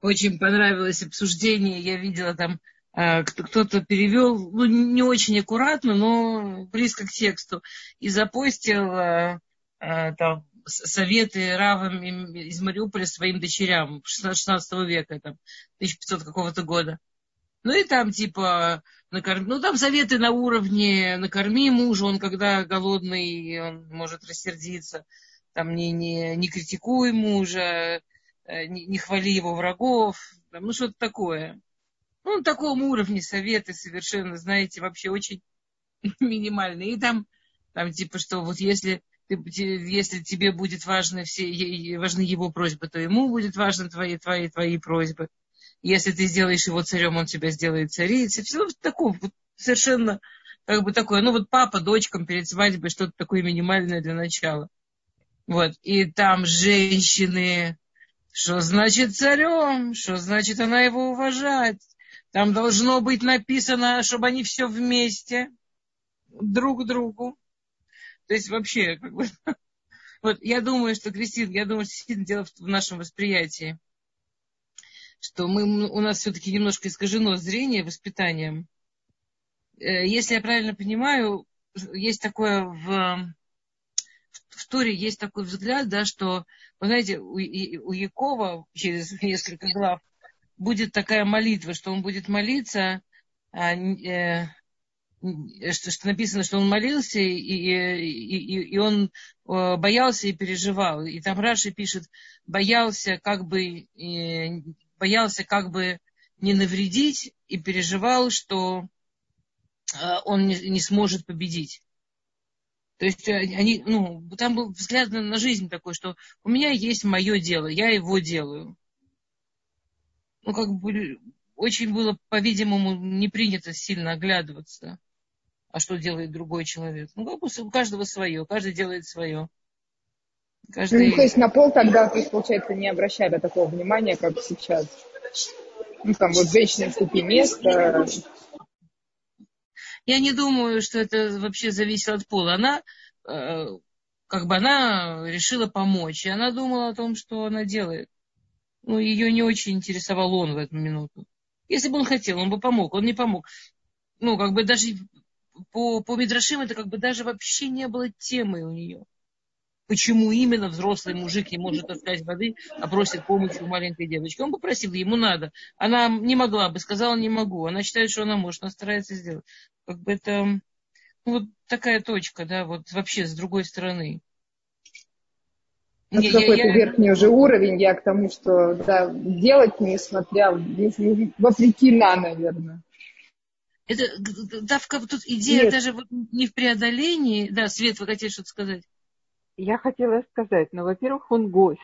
очень понравилось обсуждение. Я видела там, а, кто-то перевел, ну, не очень аккуратно, но близко к тексту. И запостил а, а, там, советы равам из Мариуполя своим дочерям 16 века, там, 1500 какого-то года. Ну и там типа, накорм... ну там советы на уровне накорми мужа, он когда голодный, он может рассердиться, там не, не, не критикуй мужа, не, не хвали его врагов, там, ну что-то такое. Ну, на таком уровне советы совершенно, знаете, вообще очень минимальные. И там, там типа, что вот если, ты, если тебе будет важны все, важны его просьбы, то ему будет важны твои, твои, твои просьбы. Если ты сделаешь его царем, он тебя сделает царицей. Все вот такое, вот совершенно как бы такое, ну вот папа дочкам перед свадьбой, что-то такое минимальное для начала. Вот, и там женщины, что значит царем, что значит она его уважает. Там должно быть написано, чтобы они все вместе, друг другу. То есть вообще, как бы, вот я думаю, что, Кристина, я думаю, что действительно дело в нашем восприятии что мы, у нас все-таки немножко искажено зрение воспитанием. Э, если я правильно понимаю, есть такое в, в Торе есть такой взгляд, да, что, вы знаете, у, у Якова через несколько глав будет такая молитва, что он будет молиться, а, э, что, что написано, что он молился, и, и, и он э, боялся и переживал. И там Раши пишет, боялся как бы э, боялся как бы не навредить и переживал, что э, он не, не сможет победить. То есть э, они, ну, там был взгляд на, жизнь такой, что у меня есть мое дело, я его делаю. Ну, как бы очень было, по-видимому, не принято сильно оглядываться, а что делает другой человек. Ну, как бы у каждого свое, каждый делает свое. Каждый... Ну, то есть на пол тогда, то есть, получается, не обращали такого внимания, как сейчас. Ну, там вот женщине вступи место. Я не думаю, что это вообще зависит от пола. Она, э, как бы она решила помочь. И она думала о том, что она делает. Ну, ее не очень интересовал он в эту минуту. Если бы он хотел, он бы помог. Он не помог. Ну, как бы даже по, по Мидрашим это как бы даже вообще не было темы у нее почему именно взрослый мужик не может таскать воды, а просит помощи у маленькой девочки. Он попросил, ему надо. Она не могла бы, сказала, не могу. Она считает, что она может, она старается сделать. Как бы это ну, вот такая точка, да, вот вообще с другой стороны. Это не, какой-то я, верхний уже уровень, я к тому, что да, делать несмотря, вопреки на, наверное. Это, да, тут идея Нет. даже вот не в преодолении. Да, Свет, вы хотели что-то сказать? Я хотела сказать, ну, во-первых, он гость,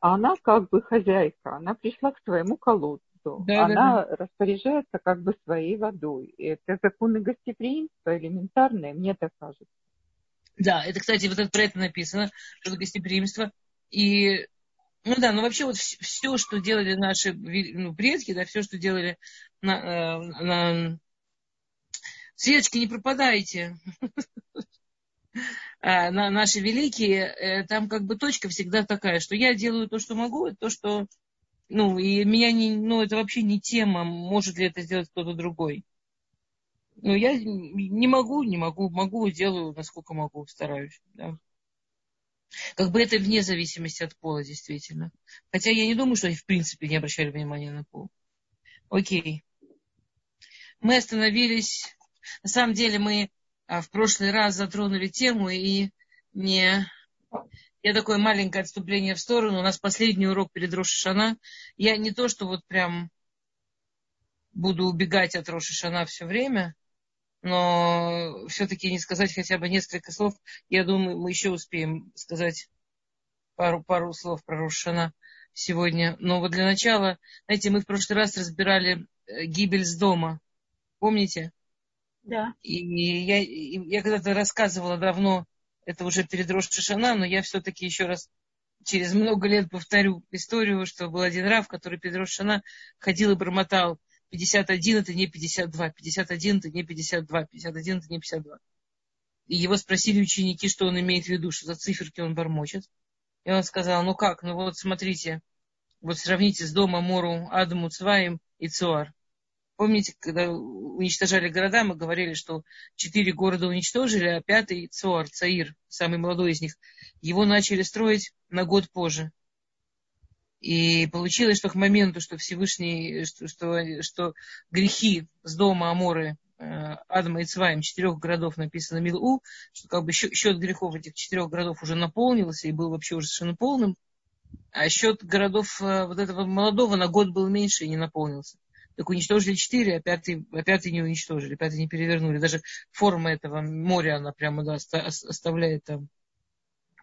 а она как бы хозяйка, она пришла к своему колодцу, да, она да, да. распоряжается как бы своей водой. Это законы гостеприимства элементарные, мне так кажется. Да, это, кстати, вот это, про это написано, что это гостеприимство. И, ну да, ну вообще вот все, что делали наши ну, предки, да, все, что делали на, э, на... Светочки, не пропадайте. На, наши великие, э, там как бы точка всегда такая, что я делаю то, что могу, то, что, ну, и меня не, ну, это вообще не тема, может ли это сделать кто-то другой. Ну, я не могу, не могу, могу, делаю, насколько могу, стараюсь, да. Как бы это вне зависимости от пола, действительно. Хотя я не думаю, что они в принципе не обращали внимания на пол. Окей. Мы остановились. На самом деле мы а, в прошлый раз затронули тему и не... Я такое маленькое отступление в сторону. У нас последний урок перед Рошишана. Я не то, что вот прям буду убегать от Рошишана все время, но все-таки не сказать хотя бы несколько слов. Я думаю, мы еще успеем сказать пару, пару слов про Рошишана сегодня. Но вот для начала, знаете, мы в прошлый раз разбирали э, гибель с дома. Помните? Да. И я, я когда-то рассказывала давно, это уже перед Рошашана, но я все-таки еще раз через много лет повторю историю, что был один рав, который перед Рошашана ходил и бормотал 51 это не 52, 51 это не 52, 51 это не 52. И его спросили ученики, что он имеет в виду, что за циферки он бормочет. И он сказал, ну как, ну вот смотрите, вот сравните с домом Мору, Адаму, Цваем и Цуар. Помните, когда уничтожали города, мы говорили, что четыре города уничтожили, а пятый Цуар, Цаир, самый молодой из них, его начали строить на год позже. И получилось, что к моменту, что Всевышний, что, что, что грехи с дома Аморы, э, Адама и Цваем, четырех городов написано Милу, что как бы счет, счет грехов этих четырех городов уже наполнился и был вообще уже совершенно полным, а счет городов э, вот этого молодого на год был меньше и не наполнился. Так уничтожили четыре, а пятый, а пятый не уничтожили, пятый не перевернули. Даже форма этого моря, она прямо да, оставляет там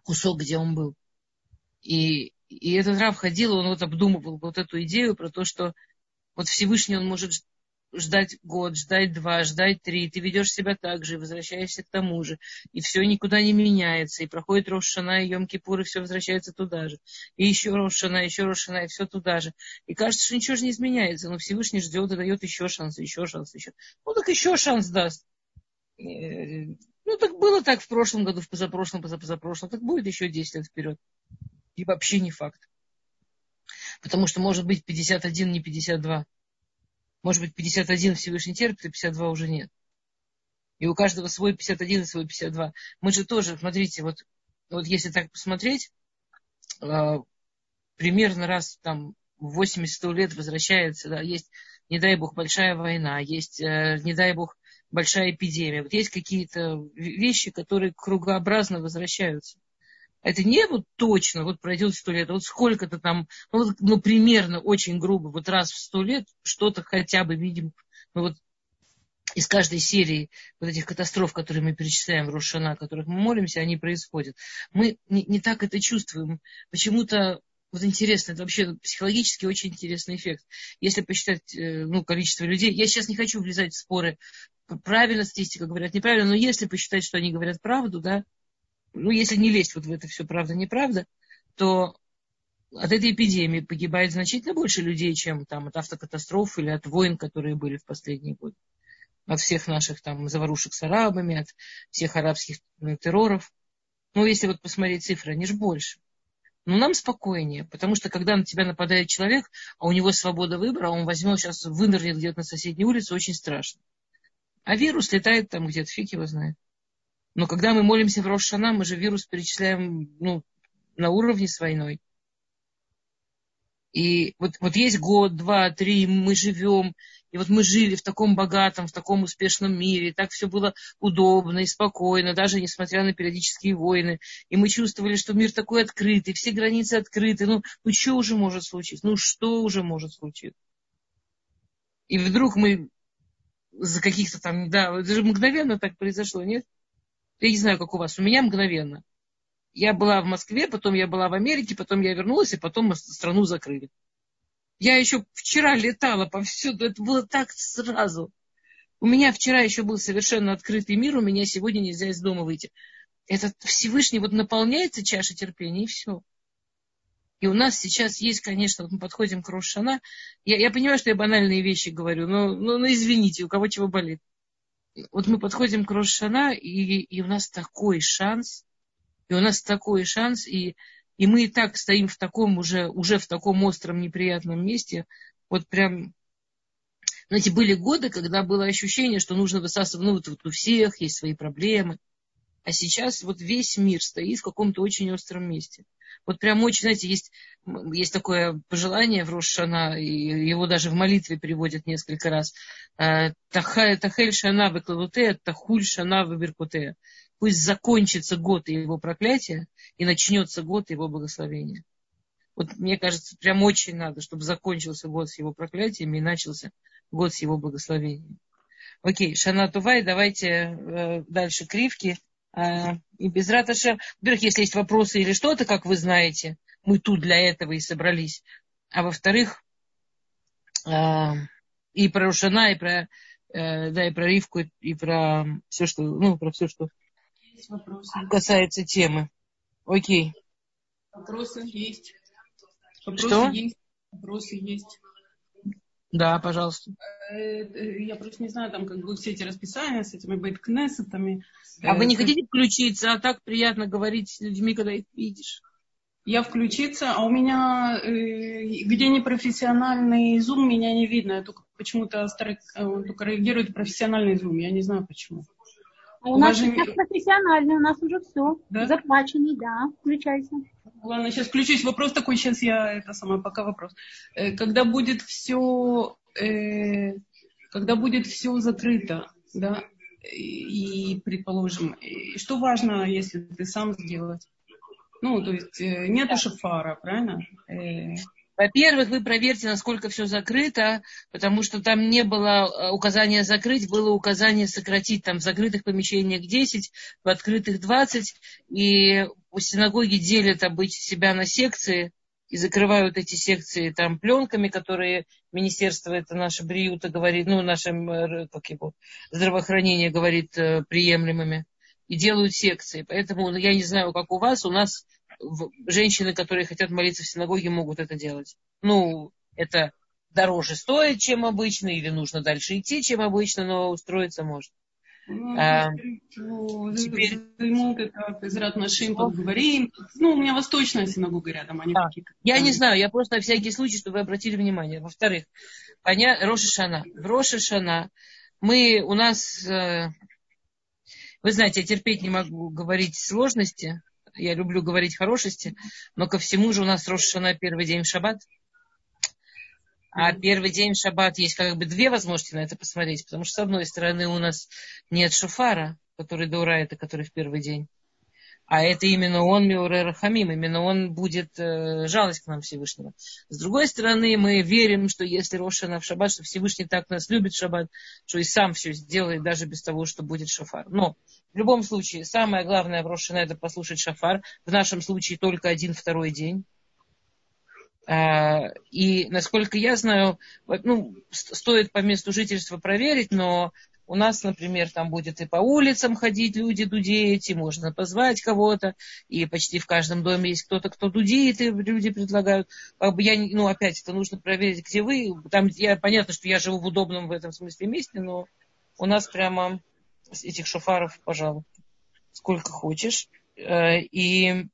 кусок, где он был. И, и этот раб ходил, он вот обдумывал вот эту идею про то, что вот Всевышний он может ждать год, ждать два, ждать три, ты ведешь себя так же, возвращаешься к тому же, и все никуда не меняется, и проходит Рошана и Йом-Кипур, и все возвращается туда же, и еще Рошана, еще Рошана, и все туда же. И кажется, что ничего же не изменяется, но Всевышний ждет и дает еще шанс, еще шанс, еще. Ну так еще шанс даст. Э, ну так было так в прошлом году, в позапрошлом, позапозапрошлом, так будет еще 10 лет вперед. И вообще не факт. Потому что может быть 51, не 52. Может быть, 51 Всевышний терпит, а 52 уже нет. И у каждого свой 51 и свой 52. Мы же тоже, смотрите, вот, вот если так посмотреть, э, примерно раз там 80-100 лет возвращается, да, есть, не дай бог, большая война, есть, э, не дай бог, большая эпидемия. Вот есть какие-то вещи, которые кругообразно возвращаются. Это не вот точно, вот пройдет сто лет, а вот сколько-то там, ну, ну, примерно, очень грубо, вот раз в сто лет что-то хотя бы видим, ну, вот из каждой серии вот этих катастроф, которые мы перечисляем в Рошана, о которых мы молимся, они происходят. Мы не, не так это чувствуем. Почему-то вот интересно, это вообще психологически очень интересный эффект. Если посчитать э, ну, количество людей, я сейчас не хочу влезать в споры, правильно статистика говорят, неправильно, но если посчитать, что они говорят правду, да, ну, если не лезть вот в это все правда-неправда, то от этой эпидемии погибает значительно больше людей, чем там, от автокатастроф или от войн, которые были в последние годы. От всех наших там заварушек с арабами, от всех арабских ну, терроров. Ну, если вот посмотреть цифры, они же больше. Но нам спокойнее, потому что когда на тебя нападает человек, а у него свобода выбора, он возьмет сейчас, вынырнет где-то на соседней улице, очень страшно. А вирус летает там где-то, фиг его знает. Но когда мы молимся в Рошана, мы же вирус перечисляем ну, на уровне с войной. И вот, вот есть год, два, три, мы живем, и вот мы жили в таком богатом, в таком успешном мире, и так все было удобно и спокойно, даже несмотря на периодические войны. И мы чувствовали, что мир такой открытый, все границы открыты. Ну, ну что уже может случиться? Ну, что уже может случиться? И вдруг мы за каких-то там, да, это же мгновенно так произошло, нет? Я не знаю, как у вас. У меня мгновенно. Я была в Москве, потом я была в Америке, потом я вернулась, и потом страну закрыли. Я еще вчера летала повсюду. Это было так сразу. У меня вчера еще был совершенно открытый мир, у меня сегодня нельзя из дома выйти. Этот Всевышний вот наполняется чаша терпения, и все. И у нас сейчас есть, конечно, вот мы подходим к Рошана. Я, я понимаю, что я банальные вещи говорю, но, но, но извините, у кого чего болит вот мы подходим к Рошана, и, и у нас такой шанс, и у нас такой шанс, и, и мы и так стоим в таком уже, уже в таком остром неприятном месте, вот прям, знаете, были годы, когда было ощущение, что нужно высасывать, ну вот, вот у всех есть свои проблемы, а сейчас вот весь мир стоит в каком-то очень остром месте. Вот прям очень, знаете, есть, есть такое пожелание в Рошана, и его даже в молитве приводят несколько раз. «Э, Тахель шана веклавутея, тахуль шана веберкутея. Пусть закончится год его проклятия и начнется год его благословения. Вот мне кажется, прям очень надо, чтобы закончился год с его проклятиями и начался год с его благословением. Окей, Шана Тувай, давайте э, дальше кривки. А, и без раташа, во-первых, если есть вопросы или что-то, как вы знаете, мы тут для этого и собрались. А во-вторых, а, и про Рушана, и про, э, да, и про Ривку, и про все, что, ну, про все, что касается темы. Окей. Вопросы есть. Вопросы что? есть. Вопросы есть. Да, пожалуйста. Э, э, я просто не знаю, там как бы все эти расписания с этими бейткнессетами. А вы не э, хотите включиться, а так приятно говорить с людьми, когда их видишь? я включиться, а у меня где не профессиональный зум, меня не видно. Я только почему-то старый, только реагирует профессиональный зум. Я не знаю почему. А у, у нас же... профессиональный, у нас уже все. Да? Захваченный, да. Включайся. Ладно, сейчас включусь. Вопрос такой, сейчас я, это самое, пока вопрос. Э, когда будет все, э, когда будет все закрыто, да, и, предположим, что важно, если ты сам сделать? Ну, то есть э, нету шафара, правильно? Э, Во-первых, вы проверьте, насколько все закрыто, потому что там не было э, указания закрыть, было указание сократить. Там в закрытых помещениях 10, в открытых 20. И у синагоги делят обычно себя на секции и закрывают эти секции там пленками, которые министерство, это наше Бриюта говорит, ну, наше как его, здравоохранение говорит приемлемыми и делают секции. Поэтому я не знаю, как у вас, у нас женщины, которые хотят молиться в синагоге, могут это делать. Ну, это дороже стоит, чем обычно, или нужно дальше идти, чем обычно, но устроиться можно. Ну, а, теперь... Поговорим. Ну, у меня восточная синагога рядом, а а, какие-то. Я не знаю, я просто на всякий случай, чтобы вы обратили внимание. Во-вторых, поня... Роша Шана. В Роша Шана мы, у нас э, вы знаете, я терпеть не могу говорить сложности. Я люблю говорить хорошести. Но ко всему же у нас Рошана первый день в шаббат. А первый день в шаббат есть как бы две возможности на это посмотреть. Потому что, с одной стороны, у нас нет шуфара, который до ура, это который в первый день. А это именно он, Миурер Хамим, именно он будет э, жалость к нам Всевышнего. С другой стороны, мы верим, что если Рошана в шаббат, что Всевышний так нас любит шаббат, что и сам все сделает, даже без того, что будет шафар. Но в любом случае, самое главное в Рошана это послушать шафар. В нашем случае только один второй день. А, и, насколько я знаю, ну, стоит по месту жительства проверить, но у нас, например, там будет и по улицам ходить люди дудеть, и можно позвать кого-то, и почти в каждом доме есть кто-то, кто дудеет, и люди предлагают. Как бы я, ну, опять, это нужно проверить, где вы. Там я, понятно, что я живу в удобном в этом смысле месте, но у нас прямо этих шофаров, пожалуйста, сколько хочешь. Э, и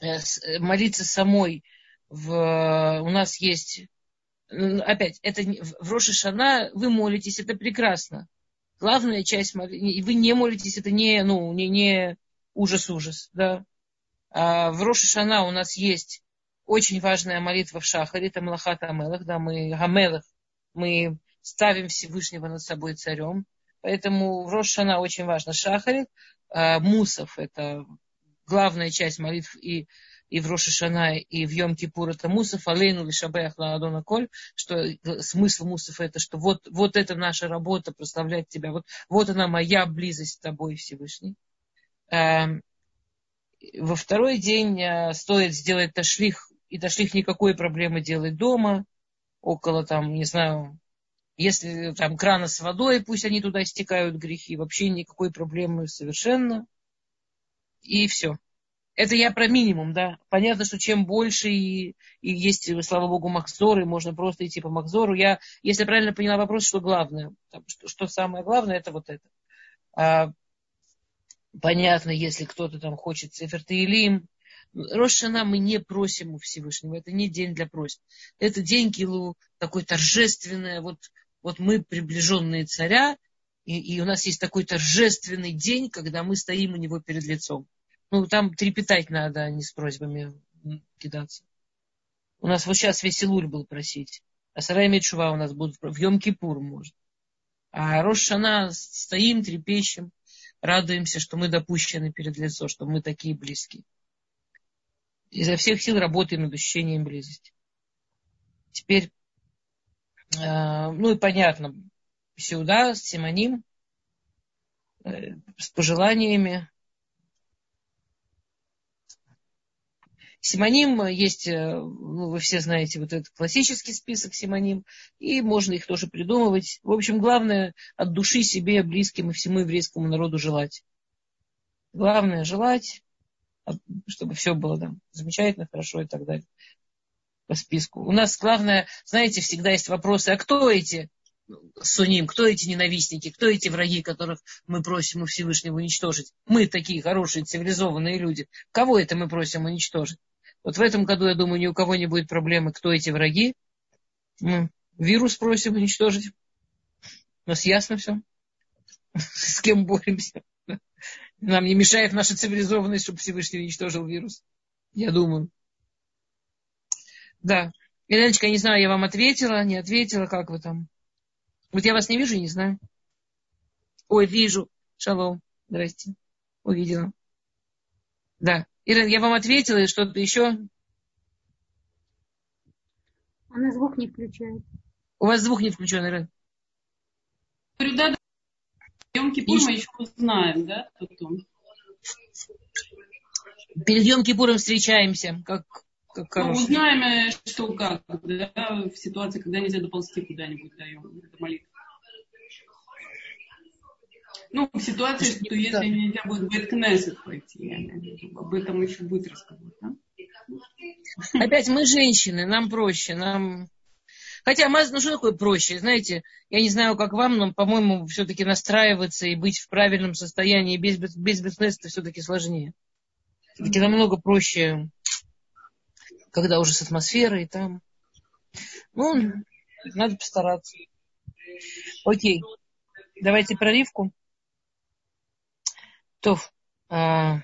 э, молиться самой в, у нас есть опять, это в Роша Шана вы молитесь, это прекрасно. Главная часть молитвы, вы не молитесь, это не, ну, не, не ужас-ужас, да. А в Роша Шана у нас есть очень важная молитва в Шахаре, это Малахат Амелах, да, мы Гамелах, мы ставим Всевышнего над собой царем. Поэтому в Рошана очень важно Шахарит. А, Мусов – это главная часть молитв и и в Рошашана, и в Йом Кипур это Мусов, Алейну Лишабеях Ладона Коль, что смысл Мусов это, что вот, вот это наша работа, прославлять тебя, вот, вот она моя близость с тобой, Всевышний. Эм, во второй день э, стоит сделать ташлих, и ташлих никакой проблемы делать дома, около там, не знаю, если там крана с водой, пусть они туда стекают грехи, вообще никакой проблемы совершенно. И все. Это я про минимум, да. Понятно, что чем больше и, и есть, слава богу, Макзоры, можно просто идти по Макзору. Я, если я правильно поняла вопрос, что главное, что, что самое главное, это вот это. А, понятно, если кто-то там хочет Сефер Таилим, Рошана мы не просим у Всевышнего. Это не день для просьб. Это день Килу такой торжественный. Вот, вот мы приближенные царя, и, и у нас есть такой торжественный день, когда мы стоим у него перед лицом. Ну, там трепетать надо, а не с просьбами кидаться. У нас вот сейчас весь Илуль был просить. А Сарай Мечува у нас будут в Йом-Кипур, может. А Рошана стоим, трепещем, радуемся, что мы допущены перед лицом, что мы такие близкие. Изо всех сил работаем над ощущением близости. Теперь, э, ну и понятно, сюда с Симоним, э, с пожеланиями, Симоним есть, э, ну, вы все знаете, вот этот классический список симоним, и можно их тоже придумывать. В общем, главное от души себе, близким и всему еврейскому народу желать. Главное желать, чтобы все было там замечательно, хорошо и так далее. По списку. У нас главное, знаете, всегда есть вопросы, а кто эти суним, кто эти ненавистники, кто эти враги, которых мы просим у Всевышнего уничтожить? Мы такие хорошие, цивилизованные люди. Кого это мы просим уничтожить? Вот в этом году, я думаю, ни у кого не будет проблемы, кто эти враги. Ну, вирус просим уничтожить. У нас ясно все. С кем боремся. Нам не мешает наша цивилизованность, чтобы Всевышний уничтожил вирус. Я думаю. Да. Еленочка, я не знаю, я вам ответила, не ответила, как вы там. Вот я вас не вижу, не знаю. Ой, вижу. Шалом. Здрасте. Увидела. Да. Ирина, я вам ответила, и что-то еще? Она звук не включает. У вас звук не включен, Ирина. Говорю, да, да. Йом Кипур мы еще узнаем, да, потом. Перед Йом Кипуром встречаемся, как, как ну, узнаем, э, что как, да, в ситуации, когда нельзя доползти куда-нибудь, даем это молитва. Ну, в ситуации, что если да. нельзя будет в Бэткнессет пойти, об этом еще будет разговор, да? Опять мы женщины, нам проще, нам... Хотя, ну что такое проще? Знаете, я не знаю, как вам, но, по-моему, все-таки настраиваться и быть в правильном состоянии без, без Бэткнессета все-таки сложнее. Все-таки намного проще, когда уже с атмосферой там. Ну, надо постараться. Окей. Давайте проривку. То, а,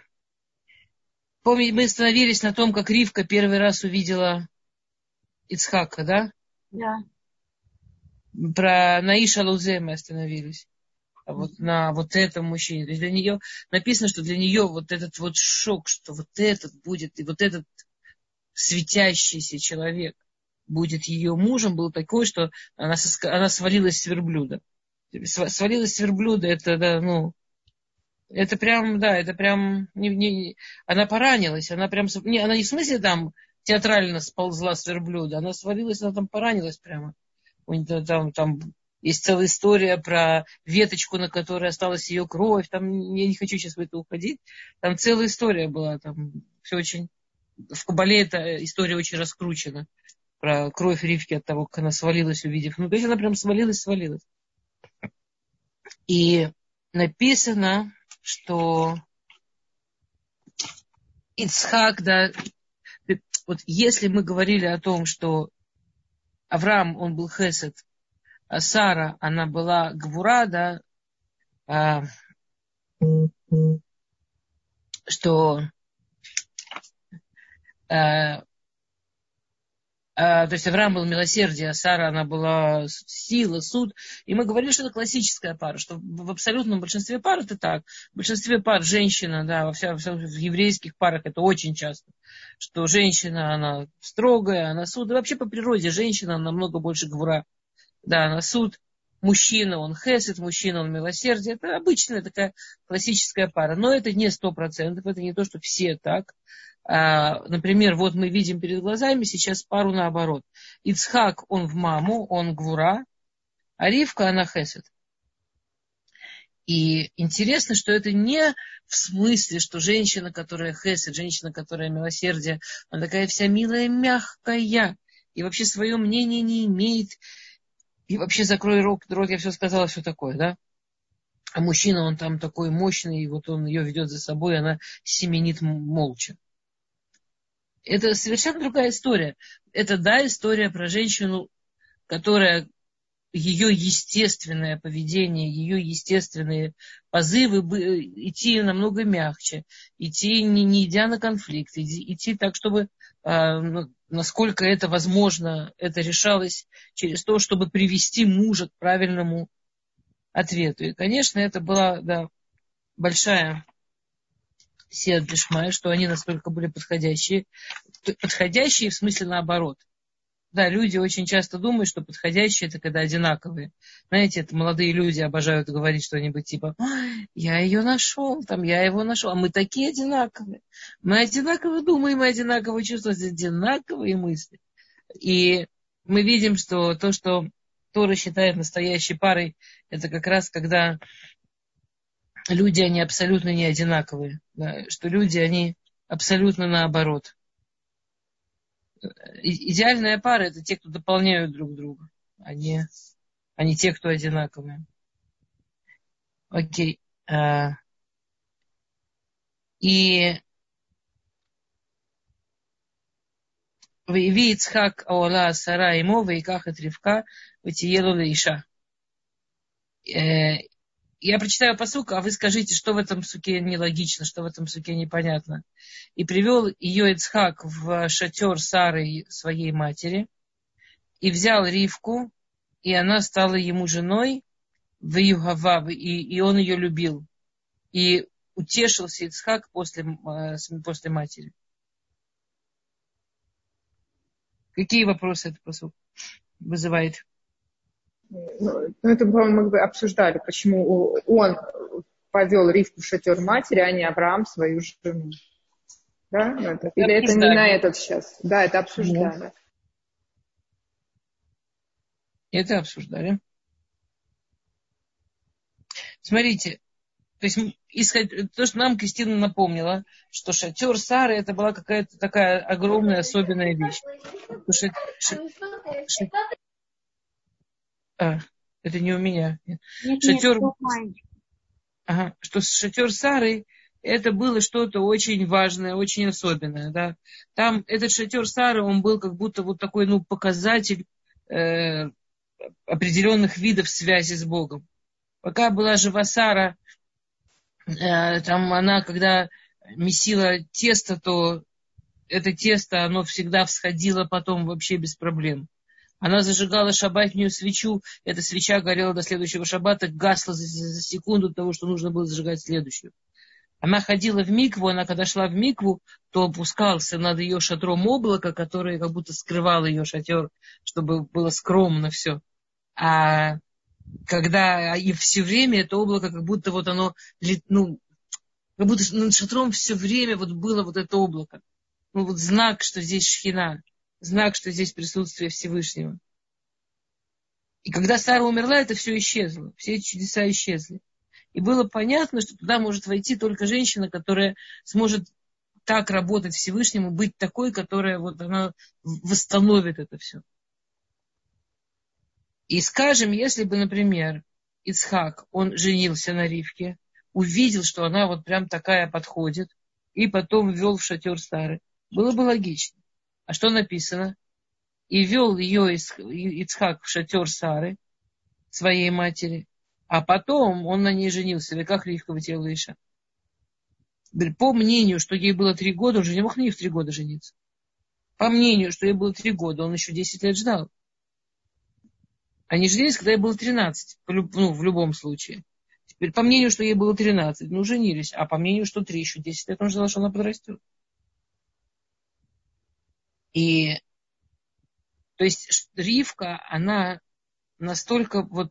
помните, мы остановились на том, как Ривка первый раз увидела Ицхака, да? Да. Про Наиша Лузе мы остановились. А вот на вот этом мужчине. То есть для нее написано, что для нее вот этот вот шок, что вот этот будет, и вот этот светящийся человек будет ее мужем, был такой, что она, она свалилась с верблюда. Свалилась с верблюда, это, да, ну, это прям, да, это прям, не, не, она поранилась, она прям, не, она не в смысле там театрально сползла с верблюда, она свалилась, она там поранилась прямо. Там, там есть целая история про веточку, на которой осталась ее кровь. Там я не хочу сейчас в это уходить. Там целая история была. Там все очень... В Кабале эта история очень раскручена. Про кровь Ривки от того, как она свалилась, увидев. Ну, то есть она прям свалилась, свалилась. И написано, что Ицхак, да, вот если мы говорили о том, что Авраам, он был хесед, а Сара, она была гвура, да, а, что а, то есть Авраам был милосердие, а Сара, она была сила, суд. И мы говорили, что это классическая пара, что в абсолютном большинстве пар это так. В большинстве пар женщина, да, во всяком в еврейских парах это очень часто, что женщина, она строгая, она суд. И вообще по природе женщина намного больше гвура. Да, она суд. Мужчина, он хесед, мужчина, он милосердие. Это обычная такая классическая пара. Но это не сто процентов, это не то, что все так. А, например, вот мы видим перед глазами сейчас пару наоборот. Ицхак, он в маму, он гвура, а Ривка, она хесед. И интересно, что это не в смысле, что женщина, которая хесед, женщина, которая милосердие, она такая вся милая, мягкая, и вообще свое мнение не имеет, и вообще закрой рот, рот я все сказала, все такое, да? А мужчина, он там такой мощный, и вот он ее ведет за собой, она семенит молча. Это совершенно другая история. Это, да, история про женщину, которая ее естественное поведение, ее естественные позывы идти намного мягче, идти не, не идя на конфликт, идти, идти так, чтобы а, ну, насколько это возможно, это решалось через то, чтобы привести мужа к правильному ответу. И, конечно, это была да, большая Сиат Дешмай, что они настолько были подходящие. Подходящие в смысле наоборот. Да, люди очень часто думают, что подходящие это когда одинаковые. Знаете, это молодые люди обожают говорить что-нибудь типа, я ее нашел, там, я его нашел, а мы такие одинаковые. Мы одинаково думаем, мы одинаково чувствуем, одинаковые мысли. И мы видим, что то, что Тора считает настоящей парой, это как раз когда люди, они абсолютно не одинаковые. Да, что люди, они абсолютно наоборот. Идеальная пара это те, кто дополняют друг друга, а не, а не те, кто одинаковые. Окей. А, и Ицхак Аола Сара ему, Вейках и Тревка, Ватиелу Лейша. Я прочитаю посук, а вы скажите, что в этом суке нелогично, что в этом суке непонятно. И привел ее Ицхак в шатер Сары, своей матери, и взял Ривку, и она стала ему женой в Югава, и, и он ее любил. И утешился Ицхак после, э, после матери. Какие вопросы этот посуд вызывает? Ну, это, по-моему, мы обсуждали, почему он повел Ривку в шатер матери, а не Авраам свою жену. Да? Ну, это, или это не на этот сейчас? Да, это обсуждали. Это обсуждали. Смотрите, то есть то, что нам Кристина напомнила, что шатер Сары это была какая-то такая огромная особенная вещь. Ша... Ша... А, это не у меня. Нет, шатер... Нет, ага, что шатер Сары это было что-то очень важное, очень особенное. Да? Там этот шатер Сары, он был как будто вот такой ну, показатель э, определенных видов связи с Богом. Пока была жива Сара, э, там она, когда месила тесто, то это тесто, оно всегда всходило потом вообще без проблем. Она зажигала шабатнюю свечу, эта свеча горела до следующего шабата, гасла за, за секунду того, что нужно было зажигать следующую. Она ходила в микву, она когда шла в микву, то опускался над ее шатром облако, которое как будто скрывало ее шатер, чтобы было скромно все. А когда и все время это облако, как будто вот оно, ну, как будто над шатром все время вот было вот это облако. Ну, вот знак, что здесь шхина, знак, что здесь присутствие Всевышнего. И когда Сара умерла, это все исчезло, все эти чудеса исчезли. И было понятно, что туда может войти только женщина, которая сможет так работать Всевышнему, быть такой, которая вот она восстановит это все. И скажем, если бы, например, Ицхак, он женился на Ривке, увидел, что она вот прям такая подходит, и потом ввел в шатер старый, было бы логично. А что написано? И вел ее Ицхак в шатер Сары, своей матери, а потом он на ней женился, в веках Ривка тело Иша. По мнению, что ей было три года, он же не мог на ней в три года жениться. По мнению, что ей было три года, он еще десять лет ждал. Они женились, когда ей было 13, ну, в любом случае. Теперь, по мнению, что ей было 13, ну, женились. А по мнению, что 3, еще 10 лет, он ждал, что она подрастет. И, то есть, Ривка, она настолько вот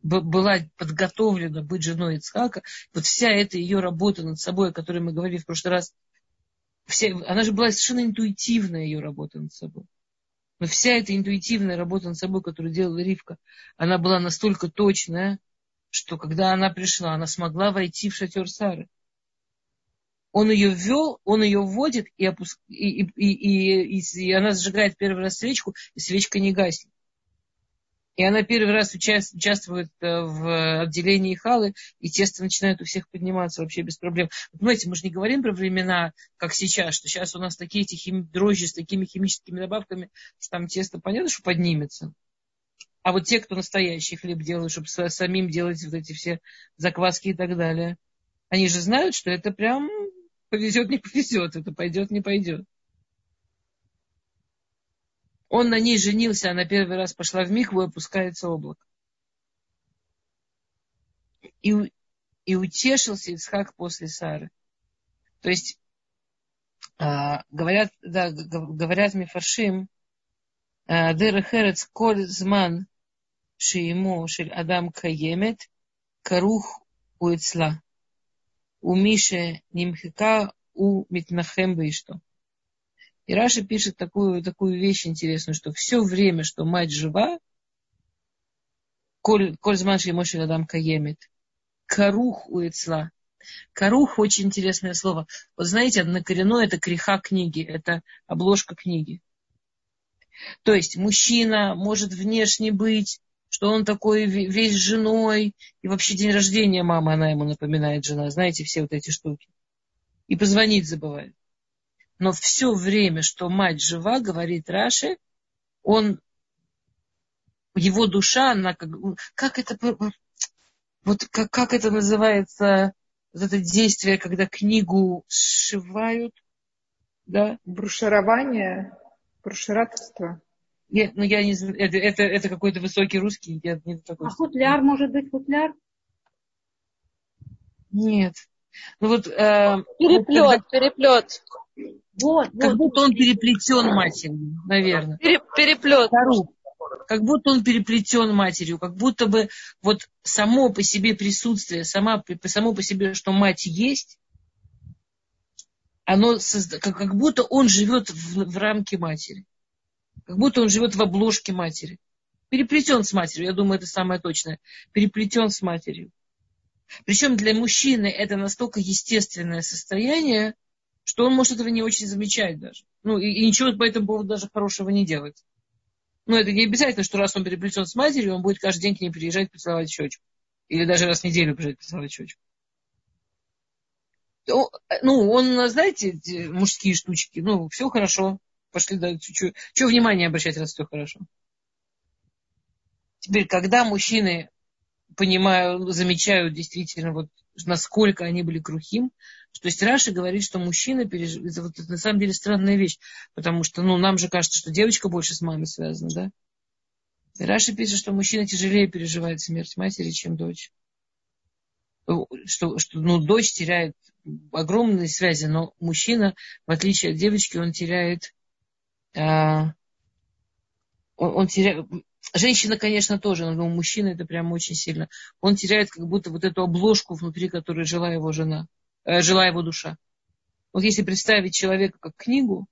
была подготовлена быть женой Ицхака, вот вся эта ее работа над собой, о которой мы говорили в прошлый раз, вся, она же была совершенно интуитивная ее работа над собой. Но вся эта интуитивная работа над собой, которую делала Ривка, она была настолько точная, что когда она пришла, она смогла войти в шатер Сары. Он ее ввел, он ее вводит, и, опуск... и, и, и, и, и она зажигает первый раз свечку, и свечка не гаснет. И она первый раз участвует э, в отделении халы, и тесто начинает у всех подниматься вообще без проблем. Вы понимаете, мы же не говорим про времена, как сейчас, что сейчас у нас такие эти хими... дрожжи с такими химическими добавками, что там тесто, понятно, что поднимется. А вот те, кто настоящий хлеб делают, чтобы самим делать вот эти все закваски и так далее, они же знают, что это прям повезет, не повезет, это пойдет, не пойдет. Он на ней женился, она первый раз пошла в микву, и опускается облако. И, и утешился Ицхак после Сары. То есть, а, говорят, да, говорят Мифаршим, а, Дерехерец коль зман шиему шель адам каемет карух у Ицла. У Мише нимхика у митнахем что. И Раша пишет такую, такую вещь интересную, что все время, что мать жива, коль, коль зманши моши адам каемит, карух у Эцла. Карух очень интересное слово. Вот знаете, однокоренное это креха книги, это обложка книги. То есть мужчина может внешне быть, что он такой весь женой, и вообще день рождения мамы, она ему напоминает жена, знаете, все вот эти штуки. И позвонить забывает. Но все время, что мать жива, говорит Раши, он, его душа, она как, как это, вот как, как это называется, вот это действие, когда книгу сшивают, да? Бруширование, брушировство. Нет, ну я не знаю, это, это, это какой-то высокий русский. Я не такой. А футляр, может быть, футляр? Нет. Ну вот, э, переплет, вот, когда... переплет. Вот, как вот. будто он переплетен матерью, наверное. Пере, переплет. Как будто он переплетен матерью, как будто бы вот само по себе присутствие, сама, само по себе, что мать есть, оно созда... как, как будто он живет в, в рамке матери. Как будто он живет в обложке матери. Переплетен с матерью, я думаю, это самое точное. Переплетен с матерью. Причем для мужчины это настолько естественное состояние, что он может этого не очень замечать даже. Ну, и, и ничего по этому поводу даже хорошего не делать. Но это не обязательно, что раз он переплетен с матерью, он будет каждый день к ней приезжать поцеловать щечку. Или даже раз в неделю приезжать поцеловать щечку. Ну, он, знаете, мужские штучки, ну, все хорошо. Пошли, да, что внимание обращать, раз все хорошо. Теперь, когда мужчины понимают, замечают действительно, вот, насколько они были כרוכים, то есть Раши говорит, что мужчина переживает, вот, это на самом деле странная вещь, потому что, ну, нам же кажется, что девочка больше с мамой связана, да? И Раши пишет, что мужчина тяжелее переживает смерть матери, чем дочь. Что, что ну, дочь теряет огромные связи, но мужчина, в отличие от девочки, он теряет он, он теряет, женщина, конечно, тоже, но у мужчины это прям очень сильно. Он теряет как будто вот эту обложку внутри, которой жила его жена, э, жила его душа. Вот если представить человека как книгу,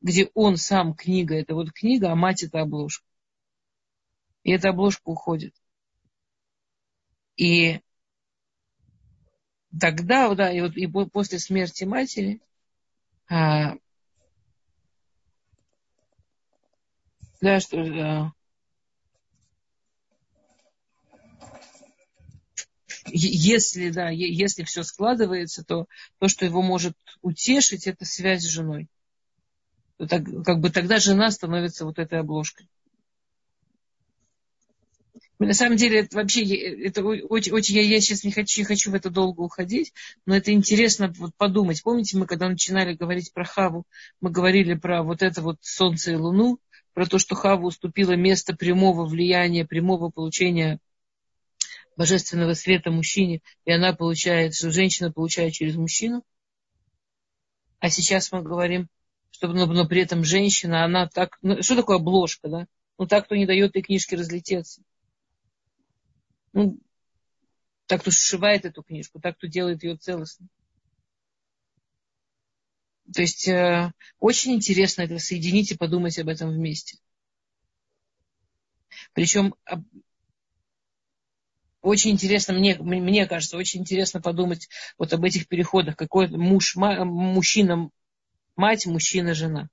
где он сам книга, это вот книга, а мать это обложка. И эта обложка уходит. И тогда, да, и вот и после смерти матери, а, Да, что да. Если, да, если все складывается, то то, что его может утешить, это связь с женой. Так, как бы тогда жена становится вот этой обложкой. На самом деле, это вообще, это очень, очень я, я сейчас не хочу, не хочу в это долго уходить, но это интересно вот подумать. Помните, мы когда начинали говорить про Хаву, мы говорили про вот это вот Солнце и Луну, про то, что Хава уступила место прямого влияния, прямого получения божественного света мужчине, и она получает, что женщина получает через мужчину. А сейчас мы говорим, что, но, но при этом женщина, она так, ну, что такое обложка, да? Ну так, кто не дает этой книжке разлететься. Ну, так, кто сшивает эту книжку, так, кто делает ее целостной. То есть э, очень интересно это соединить и подумать об этом вместе. Причем очень интересно, мне, мне кажется, очень интересно подумать вот об этих переходах. Какой муж, мужчина, мать, мужчина, жена.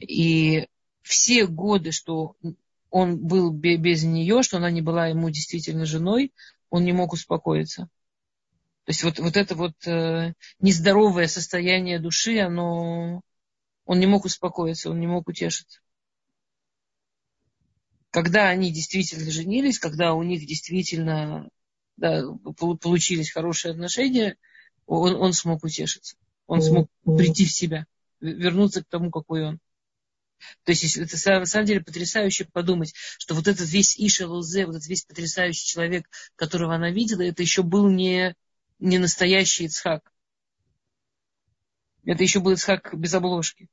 И все годы, что он был без нее, что она не была ему действительно женой, он не мог успокоиться. То есть вот, вот это вот э, нездоровое состояние души, оно, он не мог успокоиться, он не мог утешиться. Когда они действительно женились, когда у них действительно да, получились хорошие отношения, он, он смог утешиться. Он смог прийти в себя, вернуться к тому, какой он. То есть это на самом деле потрясающе подумать, что вот этот весь Лузе, вот этот весь потрясающий человек, которого она видела, это еще был не не настоящий Ицхак. Это еще был Ицхак без обложки.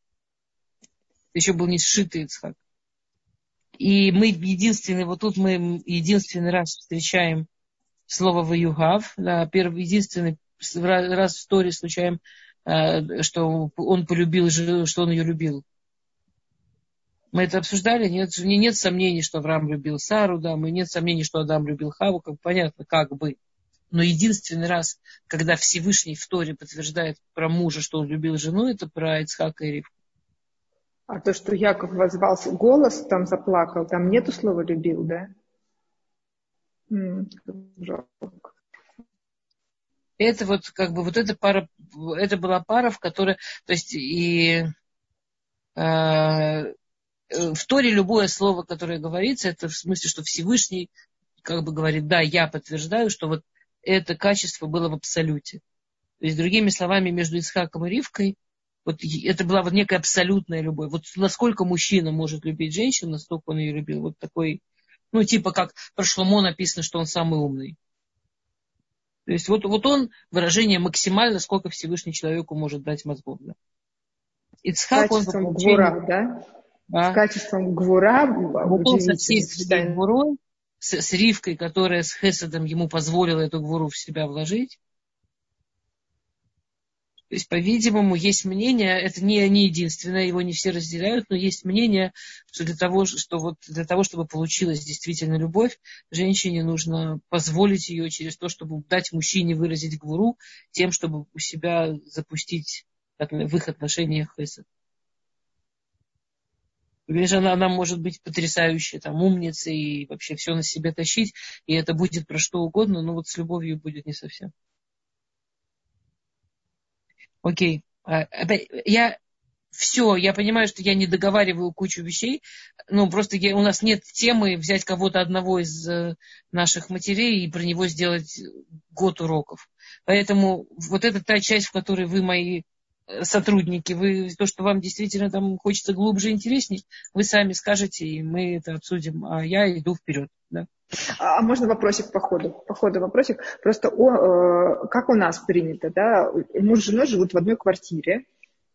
Это еще был не сшитый Ицхак. И мы единственный, вот тут мы единственный раз встречаем слово «ваюгав». Да, первый, единственный раз в истории случаем, э, что он полюбил, что он ее любил. Мы это обсуждали, нет, нет сомнений, что Авраам любил Сару, да, мы нет сомнений, что Адам любил Хаву, как понятно, как бы. Но единственный раз, когда Всевышний в Торе подтверждает про мужа, что он любил жену, это про Ицхака и Ривку. А то, что Яков возвался, голос там заплакал, там нету слова «любил», да? М-м, жалко. Это вот как бы вот эта пара это была пара, в которой, то есть и э, в Торе любое слово, которое говорится, это в смысле, что Всевышний как бы говорит, да, я подтверждаю, что вот это качество было в абсолюте. То есть, другими словами, между Исхаком и Ривкой вот это была вот некая абсолютная любовь. Вот насколько мужчина может любить женщину, настолько он ее любил. Вот такой, ну, типа как про Шломо написано, что он самый умный. То есть вот, вот он выражение максимально, сколько Всевышний человеку может дать мозгов. Да. Ицхак, он по получению, гвура, да? да? С качеством гвура. Он со всей гвурой, с, с Ривкой, которая с Хесадом ему позволила эту гвуру в себя вложить. То есть, по-видимому, есть мнение, это не, не единственное, его не все разделяют, но есть мнение, что для того, что вот для того, чтобы получилась действительно любовь, женщине нужно позволить ее через то, чтобы дать мужчине выразить гвуру, тем, чтобы у себя запустить в их отношениях хесед. Видишь, она, она может быть потрясающей, там, умницей и вообще все на себе тащить, и это будет про что угодно, но вот с любовью будет не совсем. Окей. А, я все, я понимаю, что я не договариваю кучу вещей, ну, просто я, у нас нет темы взять кого-то одного из э, наших матерей и про него сделать год уроков. Поэтому вот это та часть, в которой вы мои сотрудники, вы то, что вам действительно там хочется глубже и интереснее, вы сами скажете, и мы это обсудим, а я иду вперед. Да. А, а можно вопросик по ходу? По ходу вопросик. Просто о, э, как у нас принято, да, муж с женой живут в одной квартире,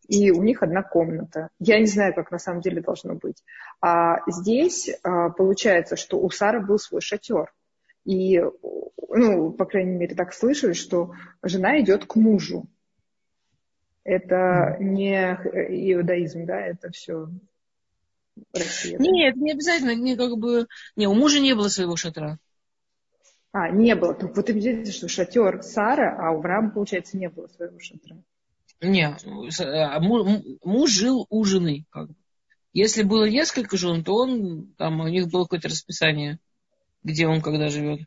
и у них одна комната. Я не знаю, как на самом деле должно быть. А здесь а, получается, что у Сары был свой шатер. И, ну, по крайней мере, так слышали, что жена идет к мужу. Это не иудаизм, да, это все Россия? Да? Нет, не обязательно. Не, как бы, не, у мужа не было своего шатра. А, не было. Так вот видите, что шатер Сара, а у Авраама, получается, не было своего шатра. Не, а муж жил у жены. Как бы. Если было несколько жен, то он, там у них было какое-то расписание, где он когда живет.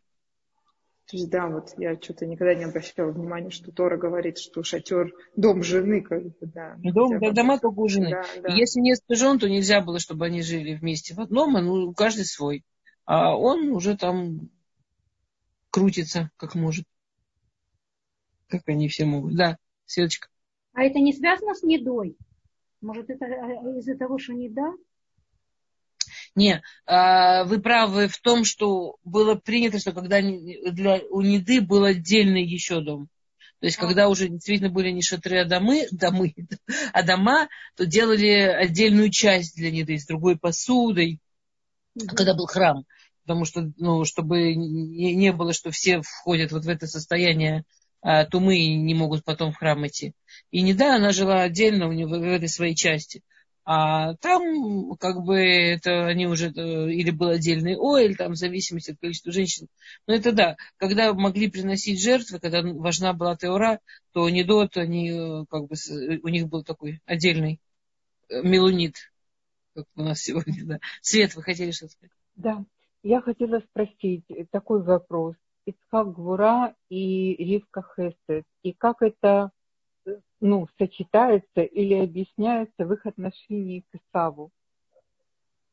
То есть, да, вот я что-то никогда не обращала внимания, что Тора говорит, что шатер, дом жены, как бы, да. Дом, да, дома только у жены. Да, да. Если несколько жен, то нельзя было, чтобы они жили вместе в одном, а ну, каждый свой. А он уже там крутится, как может. Как они все могут. Да, Светочка. А это не связано с недой? Может, это э, из-за того, что неда? Не, а, вы правы в том, что было принято, что когда для, у Неды был отдельный еще дом. То есть, когда уже действительно были не шатры, а домы, домы, а дома, то делали отдельную часть для Неды с другой посудой, mm когда был храм. Потому что, ну, чтобы не, не было, что все входят вот в это состояние а, тумы и не могут потом в храм идти. И Неда, она жила отдельно у нее в этой своей части. А там, как бы, это они уже, э, или был отдельный оэль, там, в зависимости от количества женщин. Но это да, когда могли приносить жертвы, когда важна была теора, то не до, то они, э, как бы, э, у них был такой отдельный мелунит, как у нас сегодня, да. Свет, вы хотели что-то сказать? Да, я хотела спросить такой вопрос. Ицхак Гвура и Ривка Хесед. И как это ну, сочетается или объясняется в их отношении к Исаву,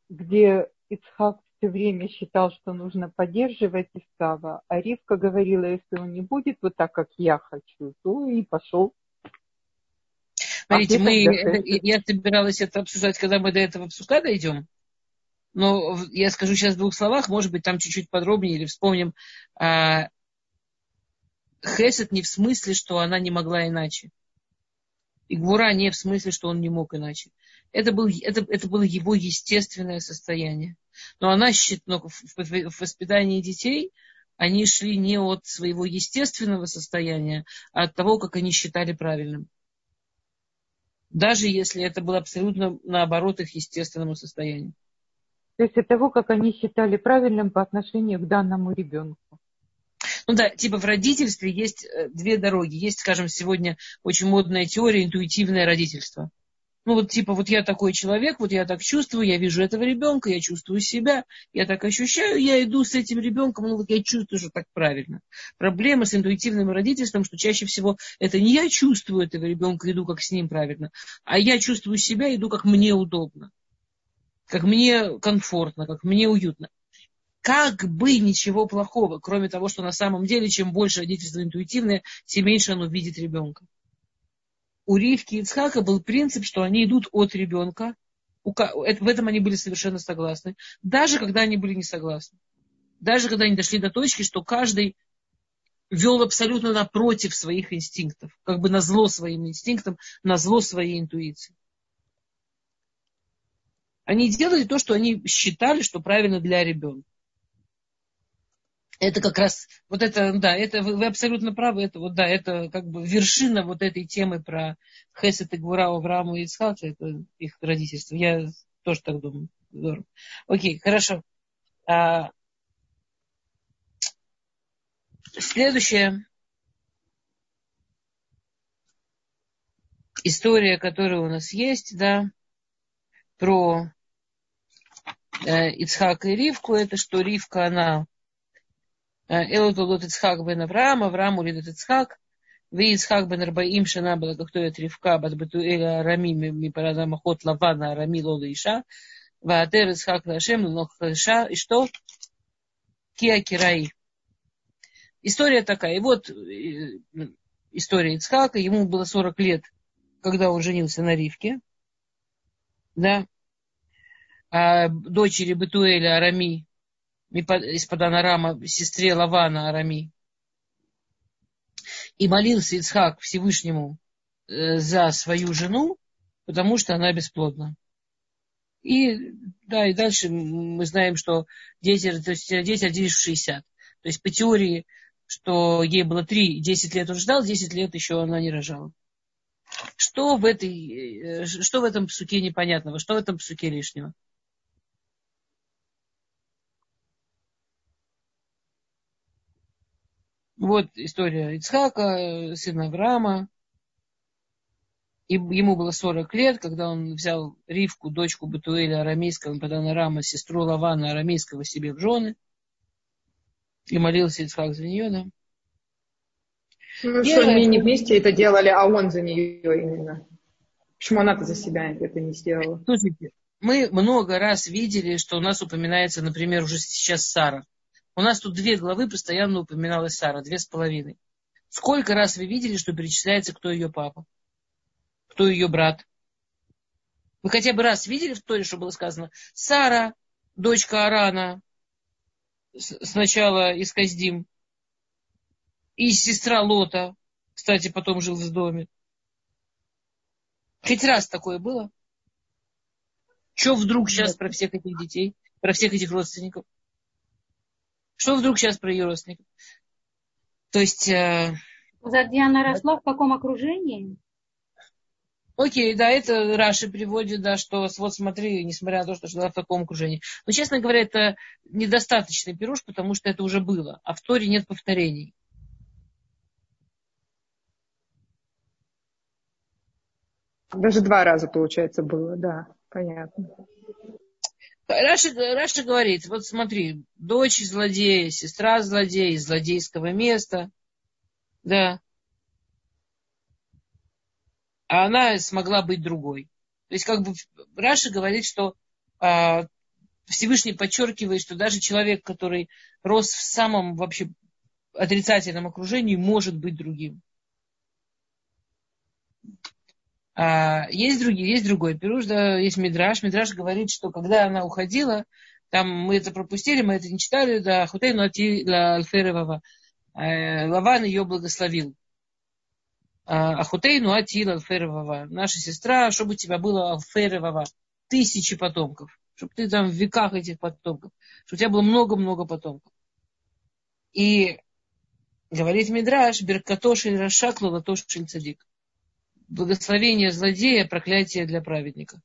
где Ицхак все время считал, что нужно поддерживать Исава, а Ривка говорила, если он не будет вот так, как я хочу, то и пошел. Смотрите, а мы, я собиралась это обсуждать, когда мы до этого псука дойдем. Но я скажу сейчас в двух словах, может быть, там чуть-чуть подробнее или вспомним. А, Хесед не в смысле, что она не могла иначе. И Гвура не в смысле, что он не мог иначе. Это, был, это, это было его естественное состояние. Но она но в, в, в воспитании детей они шли не от своего естественного состояния, а от того, как они считали правильным. Даже если это было абсолютно наоборот их естественному состоянию. То есть от того, как они считали правильным по отношению к данному ребенку. Ну да, типа в родительстве есть э, две дороги. Есть, скажем, сегодня очень модная теория интуитивное родительство. Ну вот типа вот я такой человек, вот я так чувствую, я вижу этого ребенка, я чувствую себя, я так ощущаю, я иду с этим ребенком, ну вот я чувствую, что так правильно. Проблема с интуитивным родительством, что чаще всего это не я чувствую этого ребенка, иду как с ним правильно, а я чувствую себя, иду как мне удобно, как мне комфортно, как мне уютно. Как бы ничего плохого, кроме того, что на самом деле, чем больше родительство интуитивное, тем меньше оно видит ребенка у Ривки и Ицхака был принцип, что они идут от ребенка. В этом они были совершенно согласны. Даже когда они были не согласны. Даже когда они дошли до точки, что каждый вел абсолютно напротив своих инстинктов. Как бы на зло своим инстинктам, на зло своей интуиции. Они делали то, что они считали, что правильно для ребенка это как раз, вот это, да, это вы, вы абсолютно правы, это вот, да, это как бы вершина вот этой темы про Хесет и Гвура, Аврааму и Ицхака, это их родительство. Я тоже так думаю. Здорово. Окей, хорошо. А, следующая история, которая у нас есть, да, про э, Ицхака и Ривку, это что Ривка, она Элот Лот Ицхак бен Авраам, Авраам улидет Ицхак, Ви Ицхак бен Арбаим Шана была как то Ривка, бат Бетуэля Арами ми парадама хот Лавана Арами Лола Иша, Ваатер Ицхак Лашем Лнох Иша, и что? Киа Кираи. История такая. И вот история Ицхака, ему было 40 лет, когда он женился на Ривке. Да. А дочери Бетуэля Арами из-под Анарама, сестре Лавана Арами. И молился Ицхак Всевышнему э, за свою жену, потому что она бесплодна. И, да, и дальше мы знаем, что дети, то есть дети родились в 60. То есть по теории, что ей было 3, 10 лет он ждал, 10 лет еще она не рожала. Что в, этой, э, что в этом псуке непонятного? Что в этом псуке лишнего? Вот история Ицхака, сына Авраама. И ему было 40 лет, когда он взял Ривку, дочку Батуэля арамейского, Паданарама, сестру Лавана арамейского себе в жены. И молился Ицхак за нее, да. Ну, и что они не вместе это делали, а он за нее именно. Почему она-то за себя это не сделала? Слушайте, мы много раз видели, что у нас упоминается, например, уже сейчас Сара. У нас тут две главы постоянно упоминалась Сара, две с половиной. Сколько раз вы видели, что перечисляется, кто ее папа? Кто ее брат? Вы хотя бы раз видели в Торе, что было сказано? Сара, дочка Арана, сначала из Каздим, и сестра Лота, кстати, потом жил в доме. Хоть раз такое было? Что вдруг сейчас про всех этих детей, про всех этих родственников? Что вдруг сейчас про ее родственников? То есть... Э... Где она росла, в каком окружении? Окей, да, это Раши приводит, да, что вот смотри, несмотря на то, что жила в таком окружении. Но, честно говоря, это недостаточный пируш, потому что это уже было. А в Торе нет повторений. Даже два раза, получается, было, да, понятно. Раши, Раши говорит, вот смотри, дочь злодея, сестра злодея из злодейского места, да, а она смогла быть другой. То есть, как бы Раши говорит, что а, Всевышний подчеркивает, что даже человек, который рос в самом вообще отрицательном окружении, может быть другим. А, есть другие, есть другой пируш, да, есть Мидраш. Мидраш говорит, что когда она уходила, там мы это пропустили, мы это не читали, да, Хутейну Ати Альферевава. Э, Лаван ее благословил. А, Ахутейну Ати Альферевава. Наша сестра, чтобы у тебя было Альферевава. Тысячи потомков. Чтобы ты там в веках этих потомков. Чтобы у тебя было много-много потомков. И говорит Мидраш, Беркатоши Рашак Латоши Цадик благословение злодея, проклятие для праведника.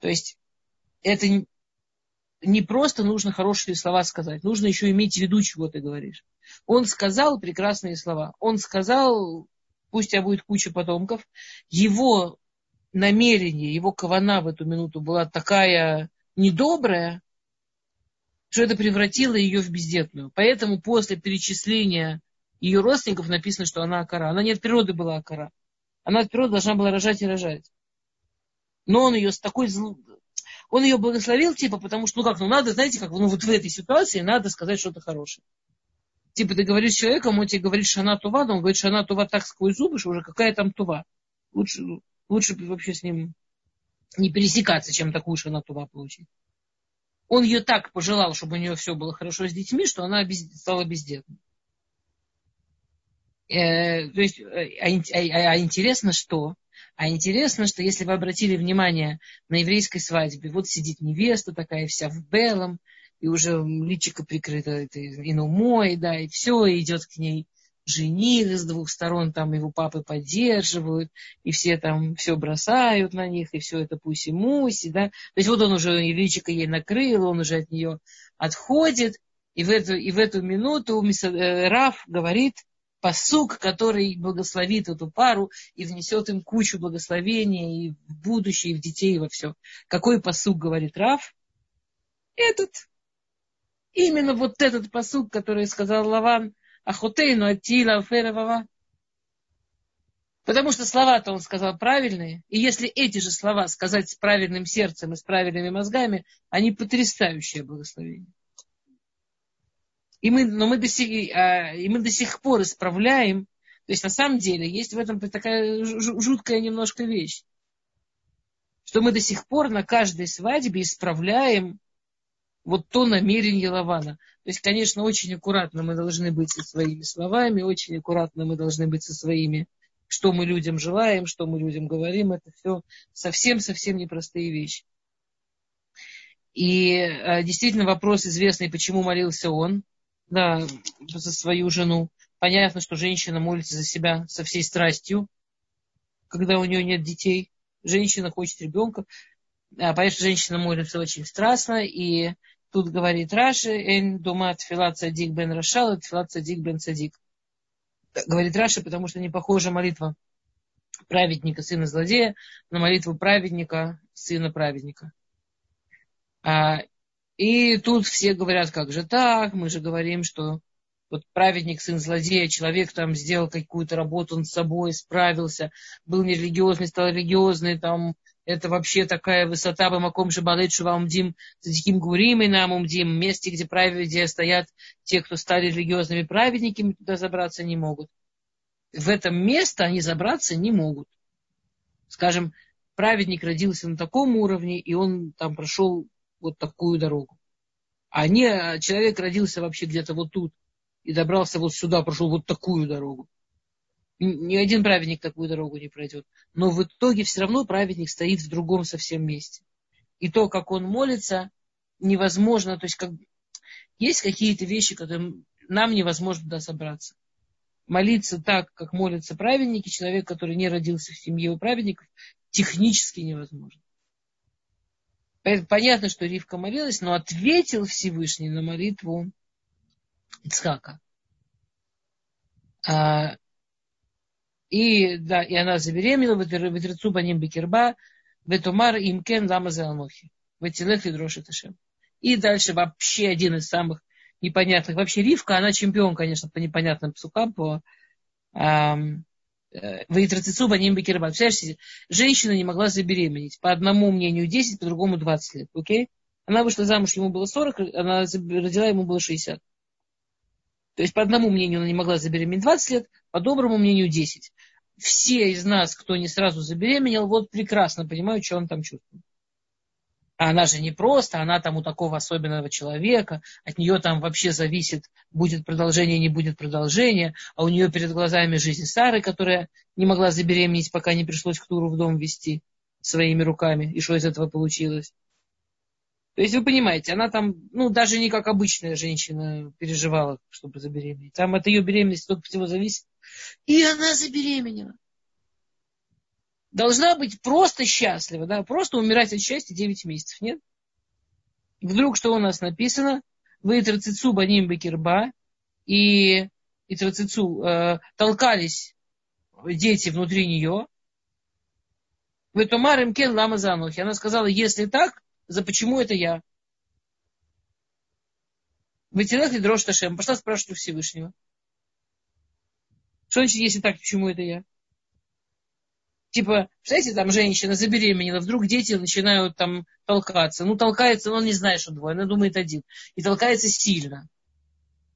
То есть это не просто нужно хорошие слова сказать, нужно еще иметь в виду, чего ты говоришь. Он сказал прекрасные слова. Он сказал, пусть у тебя будет куча потомков. Его намерение, его кавана в эту минуту была такая недобрая, что это превратило ее в бездетную. Поэтому после перечисления ее родственников написано, что она акара. Она не от природы была акара. Она от природы должна была рожать и рожать. Но он ее с такой зл... Он ее благословил, типа, потому что, ну как, ну надо, знаете, как, ну вот в этой ситуации надо сказать что-то хорошее. Типа, ты говоришь с человеком, он тебе говорит шана тува, но он говорит шана тува так сквозь зубы, что уже какая там тува. Лучше, лучше вообще с ним не пересекаться, чем такую шана тува получить. Он ее так пожелал, чтобы у нее все было хорошо с детьми, что она без, стала бездетной. Э, то есть, э, а, а, а интересно что? А интересно, что если вы обратили внимание на еврейской свадьбе, вот сидит невеста такая вся в белом, и уже личико прикрыто этой инумой, да, и все, и идет к ней жених с двух сторон, там его папы поддерживают, и все там все бросают на них, и все это пуси-муси, да. То есть вот он уже, и личико ей накрыл, он уже от нее отходит, и в эту, и в эту минуту э, Раф говорит, посук, который благословит эту пару и внесет им кучу благословения и в будущее, и в детей, и во все. Какой посук говорит Раф? Этот. Именно вот этот посук, который сказал Лаван, Ахотейну Атила Феровава. Потому что слова-то он сказал правильные. И если эти же слова сказать с правильным сердцем и с правильными мозгами, они потрясающее благословение. И мы, но мы до сих, а, и мы до сих пор исправляем. То есть на самом деле есть в этом такая жуткая немножко вещь. Что мы до сих пор на каждой свадьбе исправляем вот то намерение Лавана. То есть, конечно, очень аккуратно мы должны быть со своими словами, очень аккуратно мы должны быть со своими, что мы людям желаем, что мы людям говорим. Это все совсем-совсем непростые вещи. И э, действительно вопрос известный, почему молился он да, за свою жену. Понятно, что женщина молится за себя со всей страстью, когда у нее нет детей. Женщина хочет ребенка. А, понятно, женщина молится очень страстно. И тут говорит Раши, «Эн дума тфилат садик бен рашал, тфилат садик бен садик». Говорит Раши, потому что не похожа молитва праведника, сына злодея, на молитву праведника, сына праведника. А, и тут все говорят, как же так, мы же говорим, что вот праведник, сын злодея, человек там сделал какую-то работу, с собой справился, был нерелигиозный, стал религиозный, там, это вообще такая высота, бамаком шабалет шувамдим, задиким гурим и нам умдим, месте, где, правед, где стоят те, кто стали религиозными праведниками, туда забраться не могут. В это место они забраться не могут. Скажем, праведник родился на таком уровне, и он там прошел вот такую дорогу. А не человек родился вообще где-то вот тут и добрался вот сюда, прошел вот такую дорогу. Ни один праведник такую дорогу не пройдет. Но в итоге все равно праведник стоит в другом совсем месте. И то, как он молится, невозможно. То есть как, есть какие-то вещи, которые нам невозможно туда собраться. Молиться так, как молятся праведники, человек, который не родился в семье у праведников, технически невозможно. Понятно, что Ривка молилась, но ответил Всевышний на молитву Ицхака. А, и, да, и она забеременела, ветрецу баним бекерба, ветумар имкен лама залмохи, ветилех и дрошит И дальше вообще один из самых непонятных. Вообще Ривка, она чемпион, конечно, по непонятным псукам, по Ваитрацицу бекербат. Представляете, женщина не могла забеременеть. По одному мнению 10, по другому 20 лет. Окей? Она вышла замуж, ему было 40, она родила, ему было 60. То есть по одному мнению она не могла забеременеть 20 лет, по доброму мнению 10. Все из нас, кто не сразу забеременел, вот прекрасно понимают, что он там чувствует. А она же не просто, она там у такого особенного человека, от нее там вообще зависит, будет продолжение, не будет продолжения, а у нее перед глазами жизнь Сары, которая не могла забеременеть, пока не пришлось к Туру в дом вести своими руками, и что из этого получилось. То есть вы понимаете, она там, ну, даже не как обычная женщина переживала, чтобы забеременеть. Там от ее беременности столько всего зависит. И она забеременела должна быть просто счастлива, да, просто умирать от счастья 9 месяцев, нет? Вдруг что у нас написано? Вы трацицу баним бекерба и, и трацицу э, толкались дети внутри нее. В эту марим кен лама занухи. Она сказала, если так, за почему это я? Вытянах и дрожь Ташем. Пошла спрашивать у Всевышнего. Что значит, если так, почему это я? Типа, представляете, там женщина забеременела, вдруг дети начинают там толкаться. Ну, толкается, но он не знает, что двое, она думает один. И толкается сильно.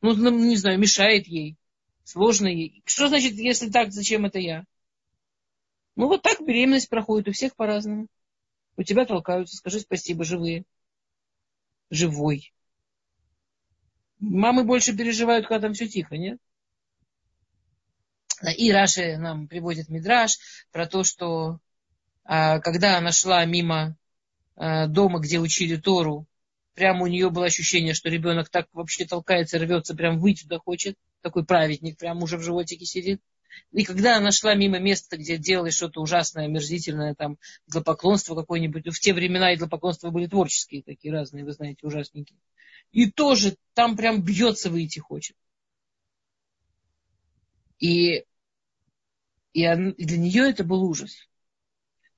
Ну, ну, не знаю, мешает ей. Сложно ей. Что значит, если так, зачем это я? Ну, вот так беременность проходит у всех по-разному. У тебя толкаются, скажи спасибо, живые. Живой. Мамы больше переживают, когда там все тихо, нет? И Раши нам приводит Мидраш про то, что а, когда она шла мимо а, дома, где учили Тору, прямо у нее было ощущение, что ребенок так вообще толкается, рвется, прям выйти туда хочет. Такой праведник прям уже в животике сидит. И когда она шла мимо места, где делали что-то ужасное, омерзительное, там, идлопоклонство какое-нибудь, в те времена идлопоклонства были творческие такие разные, вы знаете, ужасненькие. И тоже там прям бьется выйти хочет. И, и, он, для нее это был ужас.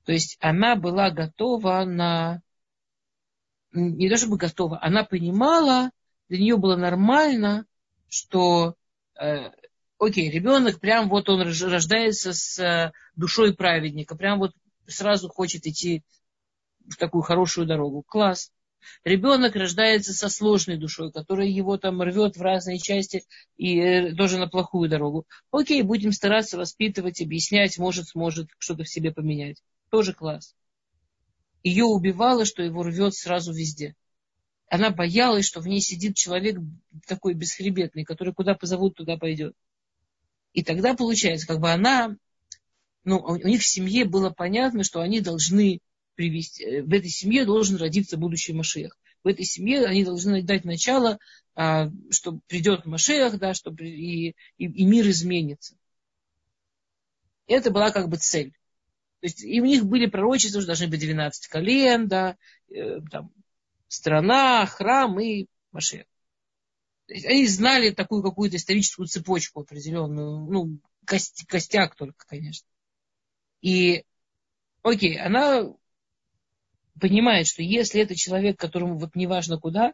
То есть она была готова на... Не то чтобы готова, она понимала, для нее было нормально, что э, окей, ребенок прям вот он рождается с э, душой праведника, прям вот сразу хочет идти в такую хорошую дорогу. Класс. Ребенок рождается со сложной душой, которая его там рвет в разные части и э, тоже на плохую дорогу. Окей, будем стараться воспитывать, объяснять, может, сможет что-то в себе поменять. Тоже класс. Ее убивало, что его рвет сразу везде. Она боялась, что в ней сидит человек такой бесхребетный, который куда позовут, туда пойдет. И тогда получается, как бы она, ну, у них в семье было понятно, что они должны привести, э, в этой семье должен родиться будущий Машех. В этой семье они должны дать начало, а, что придет Машех, да, что и, и, и мир изменится. Это была как бы цель. То есть и у них были пророчества, что должны быть 12 колен, да, э, там, страна, храм и Машех они знали такую какую-то историческую цепочку определенную, ну, кость, костяк только, конечно. И, окей, она понимает, что если это человек, которому вот неважно куда,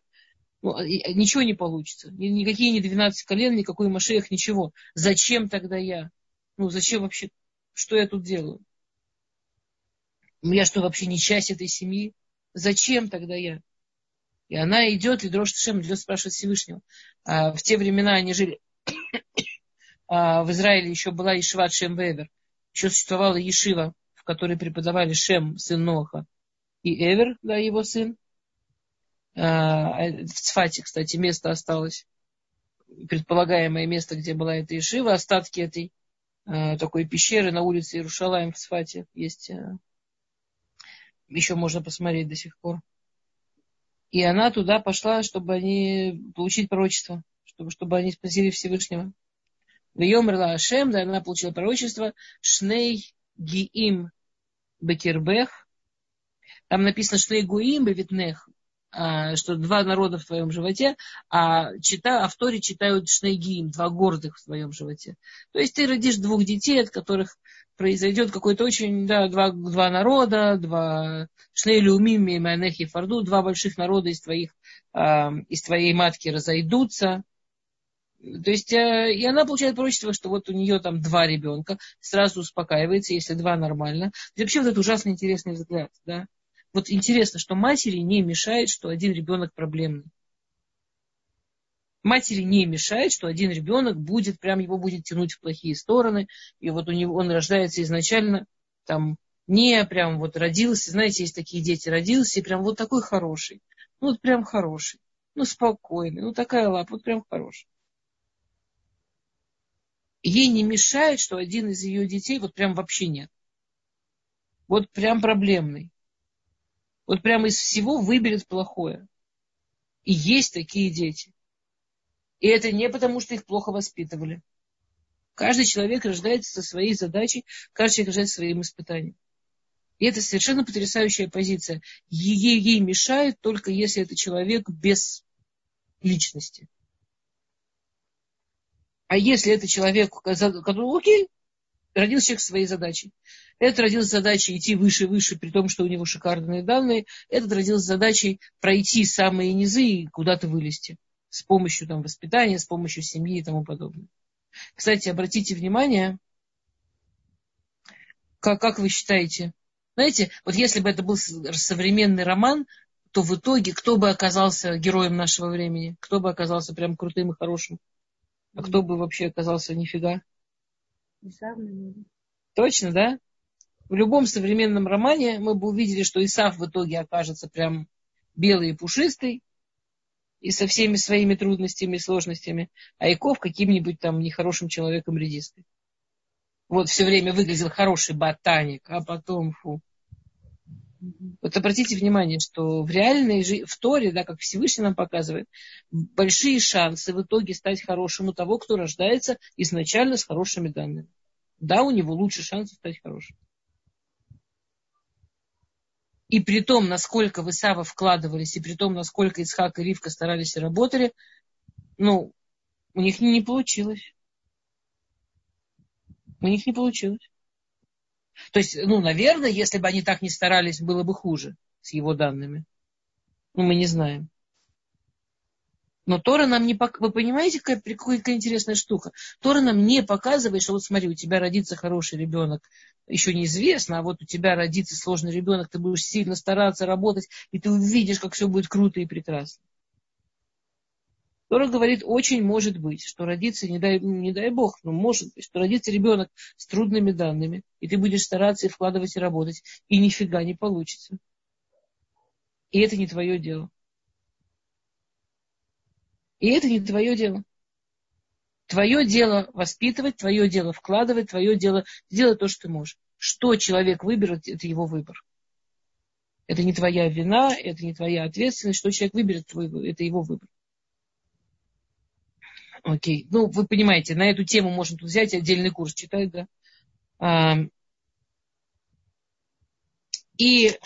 ну, ничего не получится. Никакие не 12 колен, никакой Машех, ничего. Зачем тогда я? Ну, зачем вообще? Что я тут делаю? Я что, вообще не часть этой семьи? Зачем тогда я? И она идет, и дрожит Шем идет спрашивать Всевышнего. А, в те времена они жили а, в Израиле, еще была Ешиват Шем Вевер. Еще существовала Ешива, в которой преподавали Шем, сын Ноха, и Эвер, да, его сын. А, в Цфате, кстати, место осталось. Предполагаемое место, где была эта Ешива. Остатки этой а, такой пещеры на улице Иерушалаем в Цфате есть. А, еще можно посмотреть до сих пор. И она туда пошла, чтобы они получить пророчество, чтобы, чтобы они спасили Всевышнего. В Йомрла Ашем, да, она получила пророчество Шней Гиим Бекербех. Там написано Шней Гуим Бевитнех, а, что два народа в твоем животе, а, чита, а читают Шнейгиим, два гордых в твоем животе. То есть ты родишь двух детей, от которых произойдет какой-то очень, да, два, два народа, два Шнейлюмими, Манехи, Фарду, два больших народа из, твоих, э, из твоей матки разойдутся. То есть, э, и она получает пророчество, что вот у нее там два ребенка, сразу успокаивается, если два нормально. И вообще вот это ужасно интересный взгляд, да. Вот интересно, что матери не мешает, что один ребенок проблемный матери не мешает, что один ребенок будет, прям его будет тянуть в плохие стороны, и вот у него он рождается изначально там не прям вот родился, знаете, есть такие дети, родился и прям вот такой хороший, ну вот прям хороший, ну спокойный, ну такая лапа, вот прям хороший. Ей не мешает, что один из ее детей вот прям вообще нет. Вот прям проблемный. Вот прям из всего выберет плохое. И есть такие дети. И это не потому, что их плохо воспитывали. Каждый человек рождается со своей задачей, каждый человек рождается своим испытанием. И это совершенно потрясающая позиция. Ей, ей мешает только если это человек без личности. А если это человек, который, окей, Родился человек своей задачей. Этот родился задачей идти выше и выше, при том, что у него шикарные данные. Этот родился задачей пройти самые низы и куда-то вылезти. С помощью там, воспитания, с помощью семьи и тому подобное. Кстати, обратите внимание, как, как вы считаете, знаете, вот если бы это был современный роман, то в итоге кто бы оказался героем нашего времени? Кто бы оказался прям крутым и хорошим? А кто бы вообще оказался нифига? Точно, да? В любом современном романе мы бы увидели, что Исав в итоге окажется прям белый и пушистый, и со всеми своими трудностями и сложностями, а Яков каким-нибудь там нехорошим человеком редиской. Вот все время выглядел хороший ботаник, а потом фу. Вот обратите внимание, что в реальной жизни, в Торе, да, как Всевышний нам показывает, большие шансы в итоге стать хорошим у того, кто рождается изначально с хорошими данными. Да, у него лучше шансов стать хорошим. И при том, насколько вы Сава вкладывались, и при том, насколько Исхак и Ривка старались и работали, ну, у них не получилось. У них не получилось. То есть, ну, наверное, если бы они так не старались, было бы хуже с его данными. Ну, мы не знаем. Но Тора нам не показывает. Вы понимаете, какая, какая интересная штука? Тора нам не показывает, что вот смотри, у тебя родится хороший ребенок, еще неизвестно, а вот у тебя родится сложный ребенок, ты будешь сильно стараться работать, и ты увидишь, как все будет круто и прекрасно. Тора говорит, очень может быть, что родится, не дай, не дай бог, но может быть, что родится ребенок с трудными данными, и ты будешь стараться и вкладывать и работать, и нифига не получится. И это не твое дело. И это не твое дело. Твое дело воспитывать, твое дело вкладывать, твое дело делать то, что ты можешь. Что человек выберет, это его выбор. Это не твоя вина, это не твоя ответственность. Что человек выберет, это его выбор. Окей. Ну, вы понимаете, на эту тему можно тут взять отдельный курс читать, да. А, и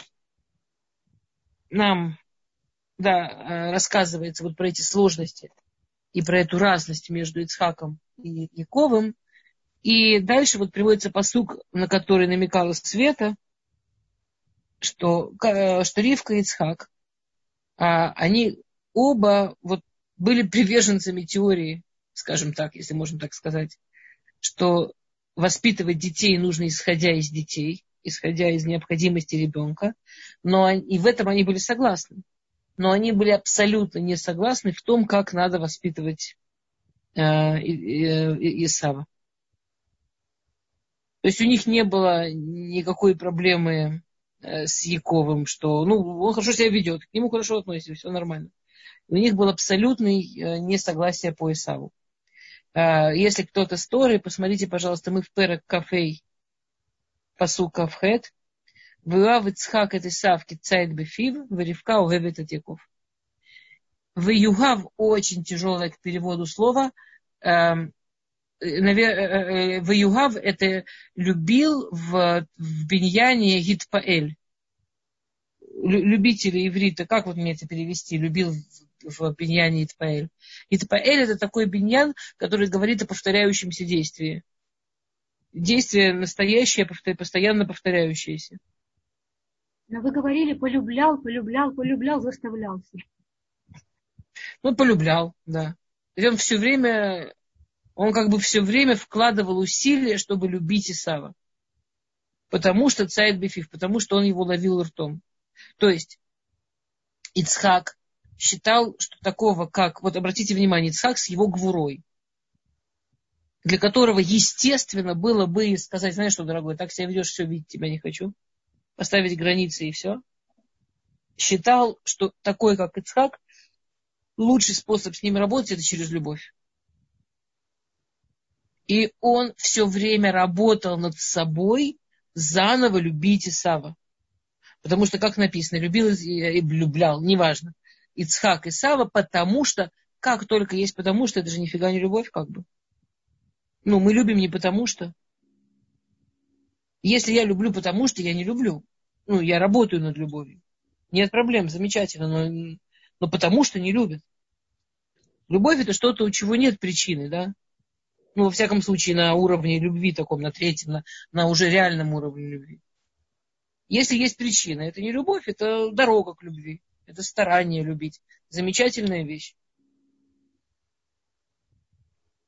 нам, да, а, рассказывается вот про эти сложности и про эту разность между Ицхаком и Яковым. И дальше вот приводится посук, на который намекала Света, что, что Ривка и Ицхак, а, они оба вот были приверженцами теории, скажем так, если можно так сказать, что воспитывать детей нужно исходя из детей, исходя из необходимости ребенка, но и в этом они были согласны. Но они были абсолютно не согласны в том, как надо воспитывать э, Исава. То есть у них не было никакой проблемы э, с Яковым, что ну, он хорошо себя ведет, к нему хорошо относится, все нормально. У них было абсолютное э, несогласие по Исаву. Э, если кто-то с Торы, посмотрите, пожалуйста, мы в Перек Кафей Пасу Кавхет. Вуав Ицхак это Исав Кицайт Бефив, Варивка Угевет Атяков. Ваюгав очень тяжелое к переводу слова. Эм, э, Ваюгав это любил в, в Беньяне Гитпаэль любители иврита, как вот мне это перевести, любил в биньяне Итпаэль. Итпаэль это такой биньян, который говорит о повторяющемся действии. Действие настоящее, постоянно повторяющееся. Но вы говорили, полюблял, полюблял, полюблял, заставлялся. Ну, полюблял, да. И он все время, он как бы все время вкладывал усилия, чтобы любить Исава. Потому что царь Бефив, потому что он его ловил ртом. То есть Ицхак считал, что такого, как, вот обратите внимание, Ицхак с его гвурой, для которого, естественно, было бы сказать, знаешь что, дорогой, так себя ведешь, все, видеть тебя не хочу, поставить границы и все. Считал, что такой, как Ицхак, лучший способ с ним работать, это через любовь. И он все время работал над собой, заново любить Исава. Потому что, как написано, любил и влюблял, неважно. Ицхак и Сава, потому что, как только есть потому что, это же нифига не любовь, как бы. Ну, мы любим не потому что. Если я люблю потому что, я не люблю. Ну, я работаю над любовью. Нет проблем, замечательно, но, но потому что не любят. Любовь это что-то, у чего нет причины, да? Ну, во всяком случае, на уровне любви таком, на третьем, на, на уже реальном уровне любви. Если есть причина, это не любовь, это дорога к любви. Это старание любить. Замечательная вещь.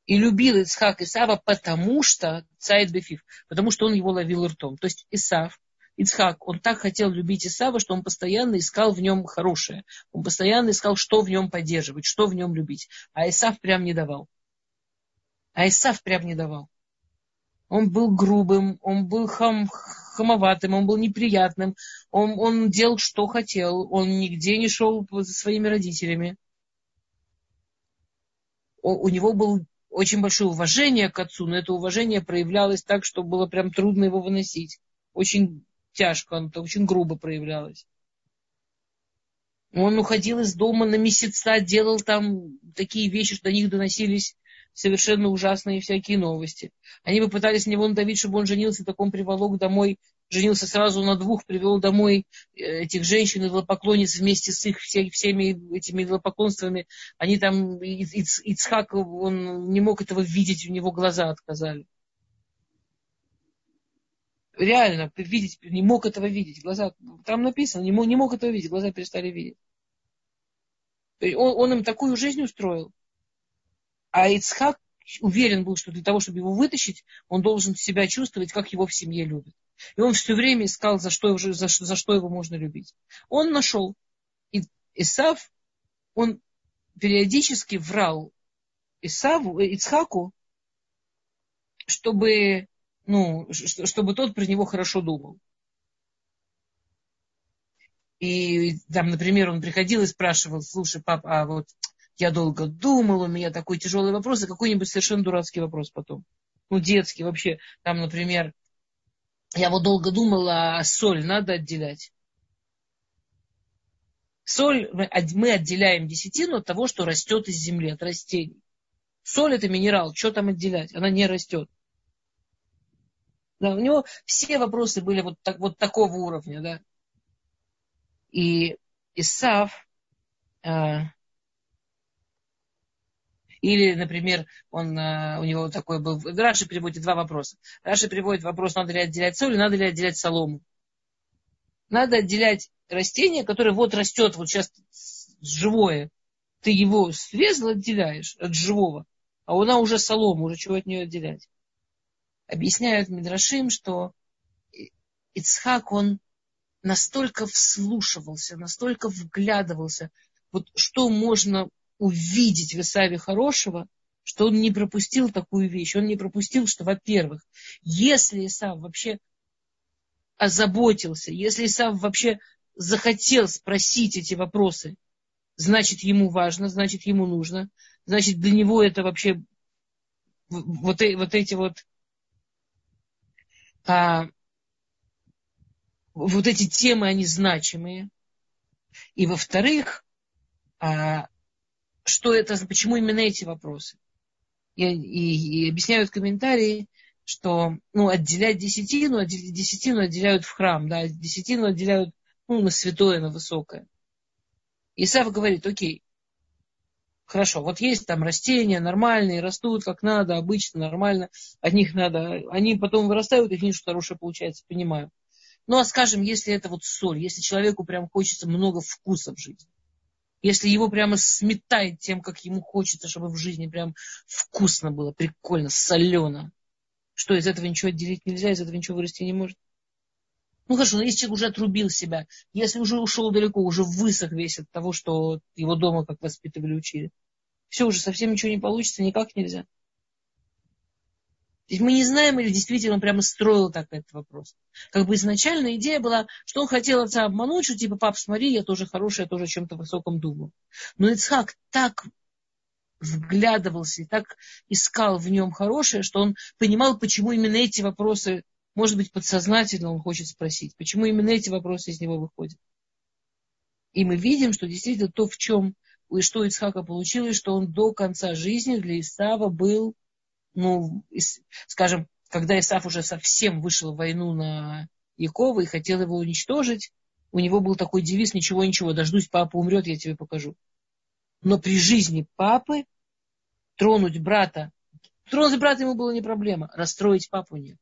И любил Ицхак Исава, потому что Цайд Бефив, потому что он его ловил ртом. То есть Исав, Ицхак, он так хотел любить Исава, что он постоянно искал в нем хорошее. Он постоянно искал, что в нем поддерживать, что в нем любить. А Исав прям не давал. А Исав прям не давал. Он был грубым, он был хам, хамоватым, он был неприятным, он, он делал, что хотел, он нигде не шел за своими родителями. У, у него было очень большое уважение к отцу, но это уважение проявлялось так, что было прям трудно его выносить. Очень тяжко, оно очень грубо проявлялось. Он уходил из дома на месяца, делал там такие вещи, что до них доносились совершенно ужасные всякие новости. Они попытались на него надавить, чтобы он женился, так он приволок домой, женился сразу на двух, привел домой э, этих женщин, идолопоклонниц вместе с их всеми, всеми этими идолопоклонствами. Они там, Ицхак, он не мог этого видеть, у него глаза отказали. Реально, видеть, не мог этого видеть. Глаза, там написано, не мог, не мог этого видеть, глаза перестали видеть. Он, он им такую жизнь устроил. А Ицхак уверен был, что для того, чтобы его вытащить, он должен себя чувствовать, как его в семье любят. И он все время искал, за что, за, за что его можно любить. Он нашел. И Исав, он периодически врал Исаву, э, Ицхаку, чтобы, ну, чтобы тот про него хорошо думал. И там, например, он приходил и спрашивал, слушай, пап, а вот я долго думал, у меня такой тяжелый вопрос, и какой-нибудь совершенно дурацкий вопрос потом. Ну, детский вообще. Там, например, я вот долго думала, а соль надо отделять. Соль, мы отделяем десятину от того, что растет из земли, от растений. Соль это минерал, что там отделять? Она не растет. Да, у него все вопросы были вот, так, вот такого уровня, да. И Исав, э, или, например, он, э, у него такой был... Раши приводит два вопроса. Раши приводит вопрос, надо ли отделять соль, надо ли отделять солому. Надо отделять растение, которое вот растет, вот сейчас живое. Ты его срезал, отделяешь от живого. А она уже солома, уже чего от нее отделять. Объясняют Мидрашим, что Ицхак, он настолько вслушивался, настолько вглядывался, вот что можно увидеть в Исаве хорошего, что он не пропустил такую вещь. Он не пропустил, что, во-первых, если Исав вообще озаботился, если Исав вообще захотел спросить эти вопросы, значит, ему важно, значит, ему нужно, значит, для него это вообще вот, э, вот эти вот а, вот эти темы, они значимые. И во-вторых, а, что это, почему именно эти вопросы. И, и, и объясняют комментарии, что ну, отделять десятину, десятину отделяют в храм, да, десятину отделяют ну, на святое, на высокое. Исав говорит, окей, хорошо, вот есть там растения нормальные, растут как надо, обычно, нормально, от них надо, они потом вырастают, и что хорошее получается, понимаю. Ну, а скажем, если это вот соль, если человеку прям хочется много вкуса в жизни, если его прямо сметает тем, как ему хочется, чтобы в жизни прям вкусно было, прикольно, солено. Что, из этого ничего отделить нельзя, из этого ничего вырасти не может? Ну хорошо, но если человек уже отрубил себя, если уже ушел далеко, уже высох весь от того, что его дома как воспитывали, учили, все, уже совсем ничего не получится, никак нельзя. То есть мы не знаем, или действительно он прямо строил так этот вопрос. Как бы изначально идея была, что он хотел отца обмануть, что типа, пап, смотри, я тоже хороший, я тоже о чем-то высоком думаю. Но Ицхак так вглядывался и так искал в нем хорошее, что он понимал, почему именно эти вопросы, может быть, подсознательно он хочет спросить, почему именно эти вопросы из него выходят. И мы видим, что действительно то, в чем и что Ицхака получилось, что он до конца жизни для Исава был ну, скажем, когда Исаф уже совсем вышел в войну на Якова и хотел его уничтожить, у него был такой девиз «Ничего, ничего, дождусь, папа умрет, я тебе покажу». Но при жизни папы тронуть брата Тронуть брата ему было не проблема, расстроить папу нет.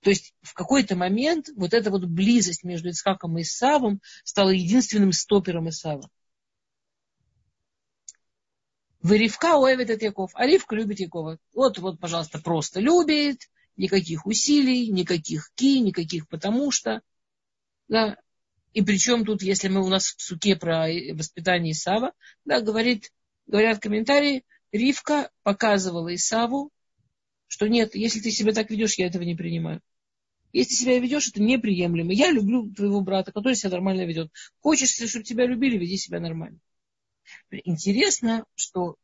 То есть в какой-то момент вот эта вот близость между Ицхаком и Исавом стала единственным стопером Исава. Вы Ривка уэвит от Яков, а Ривка любит Якова. Вот, вот, пожалуйста, просто любит, никаких усилий, никаких ки, никаких потому что. Да. И причем тут, если мы у нас в суке про воспитание Исава, да, говорит, говорят комментарии, Ривка показывала Исаву, что нет, если ты себя так ведешь, я этого не принимаю. Если себя ведешь, это неприемлемо. Я люблю твоего брата, который себя нормально ведет. Хочешь, чтобы тебя любили, веди себя нормально. Интересно, что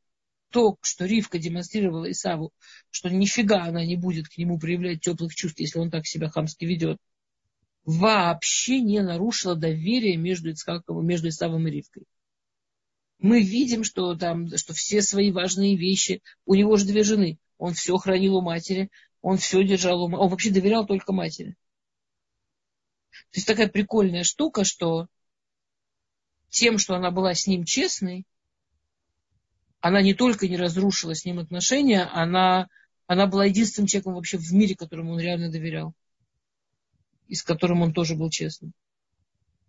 то, что Ривка демонстрировала Исаву, что нифига она не будет к нему проявлять теплых чувств, если он так себя хамски ведет, вообще не нарушило доверие между, Ицхаковым, между Исавом и Ривкой. Мы видим, что, там, что все свои важные вещи, у него же две жены, он все хранил у матери, он все держал у матери, он вообще доверял только матери. То есть такая прикольная штука, что тем, что она была с ним честной, она не только не разрушила с ним отношения, она, она была единственным человеком вообще в мире, которому он реально доверял. И с которым он тоже был честным.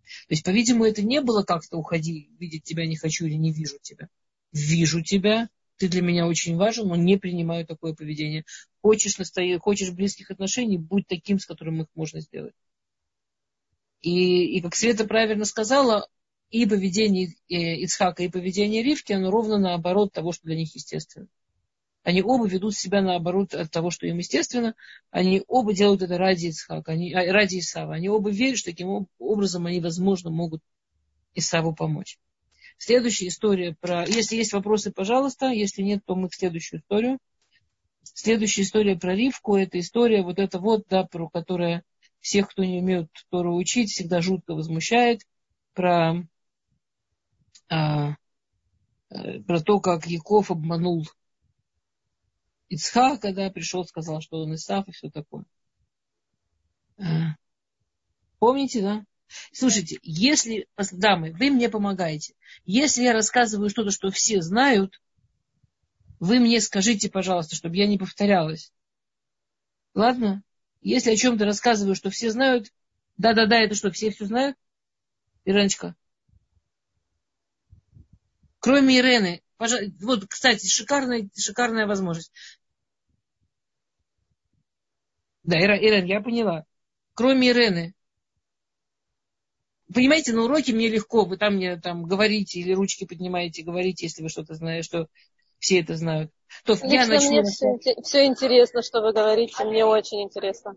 То есть, по-видимому, это не было как-то уходи, видеть тебя не хочу или не вижу тебя. Вижу тебя, ты для меня очень важен, но не принимаю такое поведение. Хочешь, настоя... Хочешь близких отношений, будь таким, с которым их можно сделать. И, и как Света правильно сказала, и поведение э, Ицхака, и поведение Ривки, оно ровно наоборот того, что для них естественно. Они оба ведут себя наоборот от того, что им естественно. Они оба делают это ради Ицхака, они, а, ради Исава. Они оба верят, что таким образом они, возможно, могут Исаву помочь. Следующая история про... Если есть вопросы, пожалуйста. Если нет, то мы к следующую историю. Следующая история про Ривку. Это история вот эта вот, да, про которая всех, кто не умеет Тору учить, всегда жутко возмущает. Про, а, э, про то, как Яков обманул Ицхака, когда пришел, сказал, что он Исаф и все такое. А, помните, да? Слушайте, если, дамы, вы мне помогаете. Если я рассказываю что-то, что все знают, вы мне скажите, пожалуйста, чтобы я не повторялась. Ладно? Если о чем-то рассказываю, что все знают, да-да-да, это что, все все знают? Иреночка. Кроме Ирены. Вот, кстати, шикарная, шикарная возможность. Да, Ирен, я поняла. Кроме Ирены. Понимаете, на уроке мне легко, вы там мне там говорите или ручки поднимаете, говорите, если вы что-то знаете, что все это знают. То Лично я начну... мне все, все интересно, что вы говорите, мне очень интересно.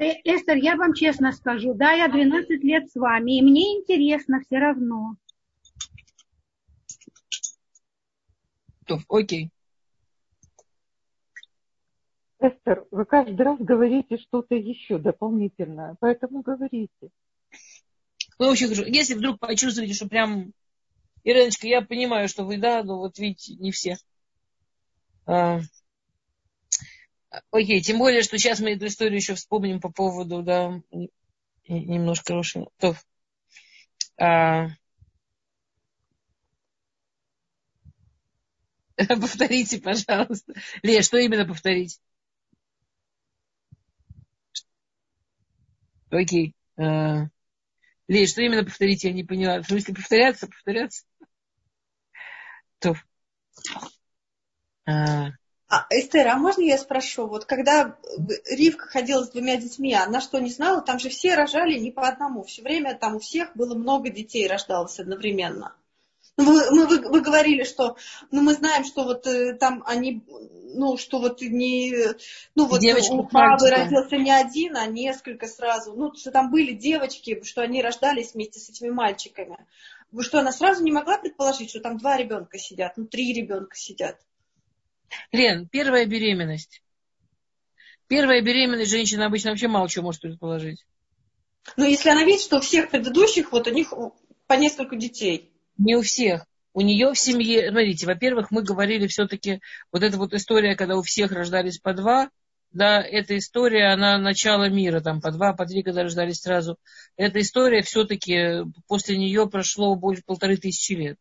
Э, Эстер, я вам честно скажу, да, я 12 лет с вами, и мне интересно все равно. То, окей. Эстер, вы каждый раз говорите что-то еще дополнительное, поэтому говорите. Ну, вообще, если вдруг почувствуете, что прям, Ириночка, я понимаю, что вы, да, но вот видите, не все. А, окей, тем более, что сейчас мы эту историю еще вспомним по поводу, да, немножко Рошина. А, повторите, пожалуйста. Лея, что именно повторить? Окей. А, Лей, что именно повторить, я не поняла. В смысле, повторяться, повторяться? То. А... А, Эстер, а можно я спрошу, вот когда Ривка ходила с двумя детьми, она что, не знала? Там же все рожали не по одному. Все время там у всех было много детей рождалось одновременно. Ну, вы, мы, вы, вы говорили, что ну, мы знаем, что вот э, там они, ну, что вот не, ну, вот Девочка у папы родился не один, а несколько сразу. Ну, что там были девочки, что они рождались вместе с этими мальчиками. Вы что, она сразу не могла предположить, что там два ребенка сидят, ну, три ребенка сидят? Лен, первая беременность. Первая беременность женщина обычно вообще мало чего может предположить. Ну, если она видит, что у всех предыдущих, вот у них по несколько детей. Не у всех. У нее в семье, смотрите, во-первых, мы говорили все-таки, вот эта вот история, когда у всех рождались по два, да, эта история, она начало мира, там, по два, по три, когда рождались сразу. Эта история все-таки, после нее прошло больше полторы тысячи лет.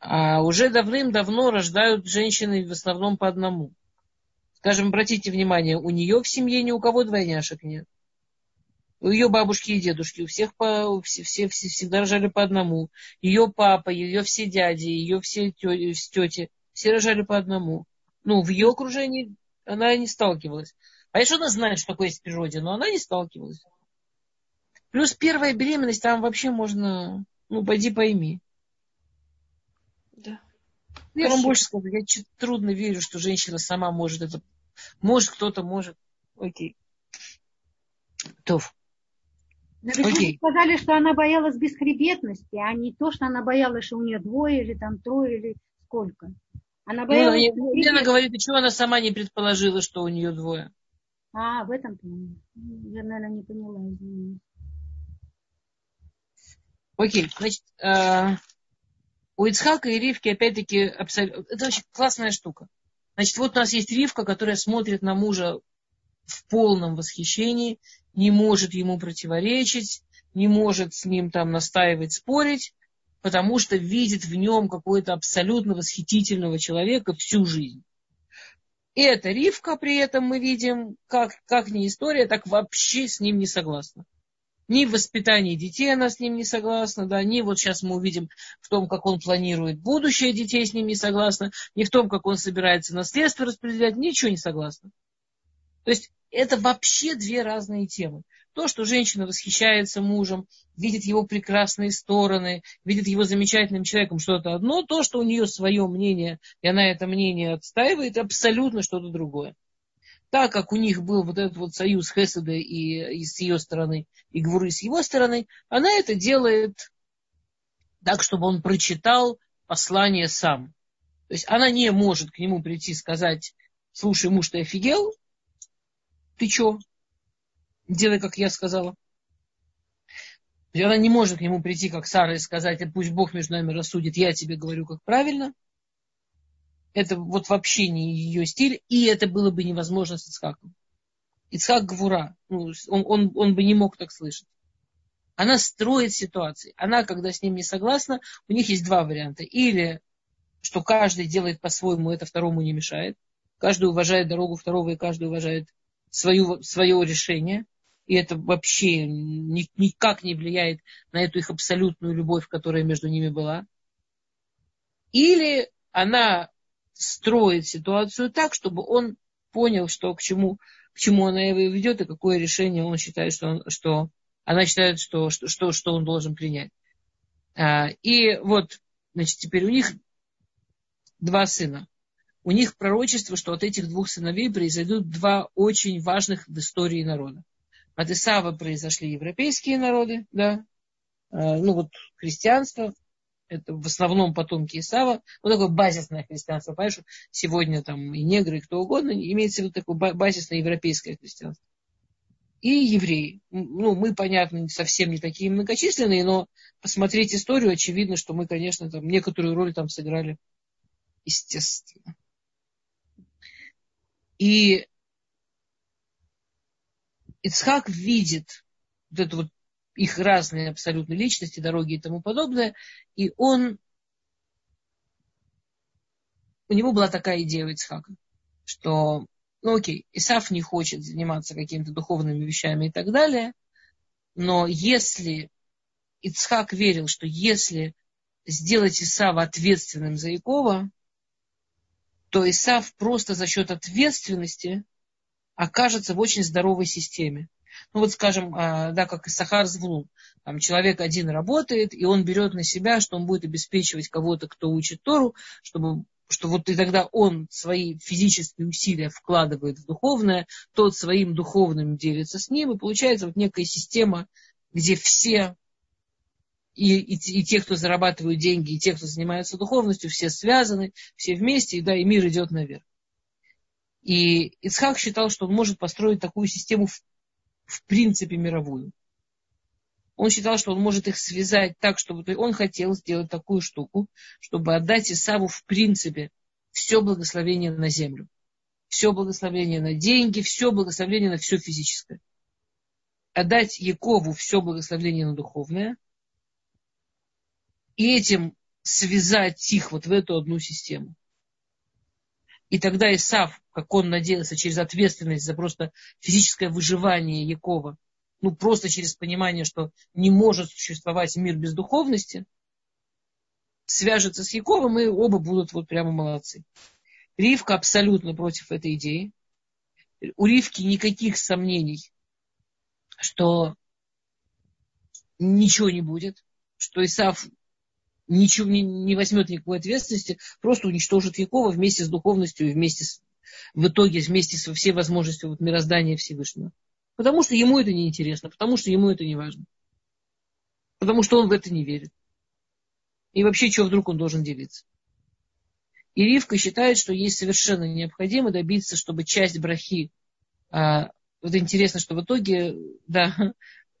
А уже давным-давно рождают женщины в основном по одному. Скажем, обратите внимание, у нее в семье ни у кого двойняшек нет. У ее бабушки и дедушки, у всех по, все, все, все всегда рожали по одному. Ее папа, ее все дяди, ее все тети, все рожали по одному. Ну, в ее окружении она не сталкивалась. А еще она знает, что такое есть природе, но она не сталкивалась. Плюс первая беременность, там вообще можно, ну, пойди пойми. Да. Я вам больше скажу, я трудно верю, что женщина сама может это. Может, кто-то может. Окей. Тоф. Но ведь Окей. вы сказали, что она боялась бесхребетности, а не то, что она боялась, что у нее двое или там трое или сколько. Она ну, боялась... Ну, Лена говорит, и чего она сама не предположила, что у нее двое? А, в этом я, наверное, не поняла, извините. Окей, значит, э, у Ицхака и Ривки, опять-таки, абсолютно... это очень классная штука. Значит, вот у нас есть Ривка, которая смотрит на мужа в полном восхищении, не может ему противоречить, не может с ним там настаивать, спорить, потому что видит в нем какого-то абсолютно восхитительного человека всю жизнь. И эта Ривка при этом мы видим, как, как не история, так вообще с ним не согласна. Ни в воспитании детей она с ним не согласна, да, ни вот сейчас мы увидим в том, как он планирует будущее детей с ним не согласна, ни в том, как он собирается наследство распределять, ничего не согласна. То есть это вообще две разные темы. То, что женщина восхищается мужем, видит его прекрасные стороны, видит его замечательным человеком, что-то одно, то, что у нее свое мнение, и она это мнение отстаивает, абсолютно что-то другое так как у них был вот этот вот союз Хеседа и, и с ее стороны, и Гвуры с его стороны, она это делает так, чтобы он прочитал послание сам. То есть она не может к нему прийти и сказать, слушай, муж, ты офигел? Ты что? Делай, как я сказала. И она не может к нему прийти, как Сара, и сказать, пусть Бог между нами рассудит, я тебе говорю, как правильно – это вот вообще не ее стиль, и это было бы невозможно с Ицхаком. Ицхак Гвура, ну, он, он, он бы не мог так слышать. Она строит ситуации. Она, когда с ним не согласна, у них есть два варианта. Или, что каждый делает по-своему, это второму не мешает. Каждый уважает дорогу второго, и каждый уважает свою, свое решение. И это вообще ни, никак не влияет на эту их абсолютную любовь, которая между ними была. Или она строит ситуацию так, чтобы он понял, что к чему, к чему она его ведет и какое решение он считает, что, он, что она считает, что, что, что, что он должен принять. А, и вот, значит, теперь у них два сына. У них пророчество, что от этих двух сыновей произойдут два очень важных в истории народа. От Исава произошли европейские народы, да, а, ну вот христианство, это в основном потомки Исава, вот такое базисное христианство, понимаешь, сегодня там и негры, и кто угодно, имеется в виду такое базисное европейское христианство. И евреи. Ну, мы, понятно, совсем не такие многочисленные, но посмотреть историю, очевидно, что мы, конечно, там некоторую роль там сыграли. Естественно. И Ицхак видит вот эту вот их разные абсолютно личности, дороги и тому подобное. И он, у него была такая идея у Ицхака, что, ну окей, Исаф не хочет заниматься какими-то духовными вещами и так далее, но если Ицхак верил, что если сделать Исава ответственным за Якова, то Исав просто за счет ответственности окажется в очень здоровой системе. Ну вот, скажем, а, да, как и Сахар Звлун. Там человек один работает, и он берет на себя, что он будет обеспечивать кого-то, кто учит Тору, чтобы что вот и тогда он свои физические усилия вкладывает в духовное, тот своим духовным делится с ним, и получается вот некая система, где все, и, и, и те, кто зарабатывают деньги, и те, кто занимается духовностью, все связаны, все вместе, и, да, и мир идет наверх. И Ицхак считал, что он может построить такую систему в в принципе мировую. Он считал, что он может их связать так, чтобы он хотел сделать такую штуку, чтобы отдать Исаву в принципе все благословение на землю. Все благословение на деньги, все благословение на все физическое. Отдать Якову все благословение на духовное. И этим связать их вот в эту одну систему. И тогда Исав, как он надеялся, через ответственность за просто физическое выживание Якова, ну просто через понимание, что не может существовать мир без духовности, свяжется с Яковом, и оба будут вот прямо молодцы. Ривка абсолютно против этой идеи. У Ривки никаких сомнений, что ничего не будет, что Исав ничего не, не возьмет никакой ответственности, просто уничтожит Якова вместе с духовностью и вместе с, в итоге вместе со всей возможностью вот мироздания Всевышнего. Потому что ему это не интересно, потому что ему это не важно. Потому что он в это не верит. И вообще, что вдруг он должен делиться? И Ривка считает, что ей совершенно необходимо добиться, чтобы часть брахи, а, вот интересно, что в итоге, да,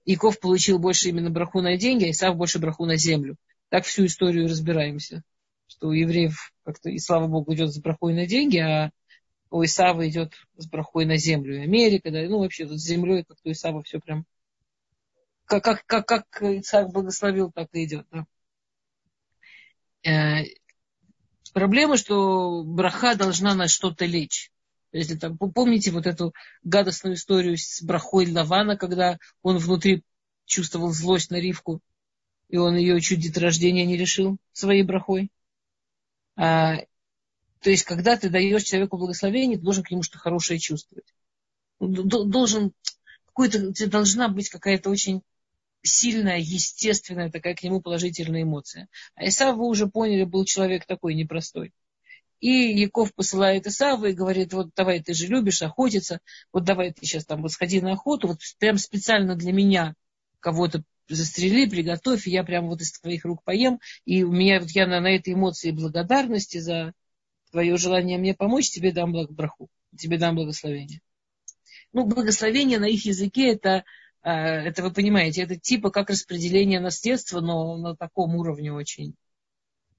Яков получил больше именно браху на деньги, а Исав больше браху на землю. Так всю историю разбираемся. Что у евреев как-то, и слава богу, идет с брахой на деньги, а у Исава идет с брахой на землю. И Америка, да, ну вообще тут с землей как-то у Исава все прям как, как, как, как Исаак благословил, так и идет. Да. Э, проблема, что браха должна на что-то лечь. Если там, помните вот эту гадостную историю с брахой Лавана, когда он внутри чувствовал злость на Ривку, и он ее чуть деторождения не решил своей брахой. А, то есть, когда ты даешь человеку благословение, ты должен к нему что-то хорошее чувствовать. Должен, какой-то, должна быть какая-то очень сильная, естественная такая к нему положительная эмоция. А Исав, вы уже поняли, был человек такой непростой. И Яков посылает Исава и говорит, вот давай, ты же любишь охотиться, вот давай ты сейчас там вот сходи на охоту, вот прям специально для меня кого-то застрели, приготовь, и я прям вот из твоих рук поем, и у меня вот я на, на этой эмоции благодарности за твое желание мне помочь, тебе дам браху, тебе дам благословение. Ну, благословение на их языке это, а, это вы понимаете, это типа как распределение наследства, но на таком уровне очень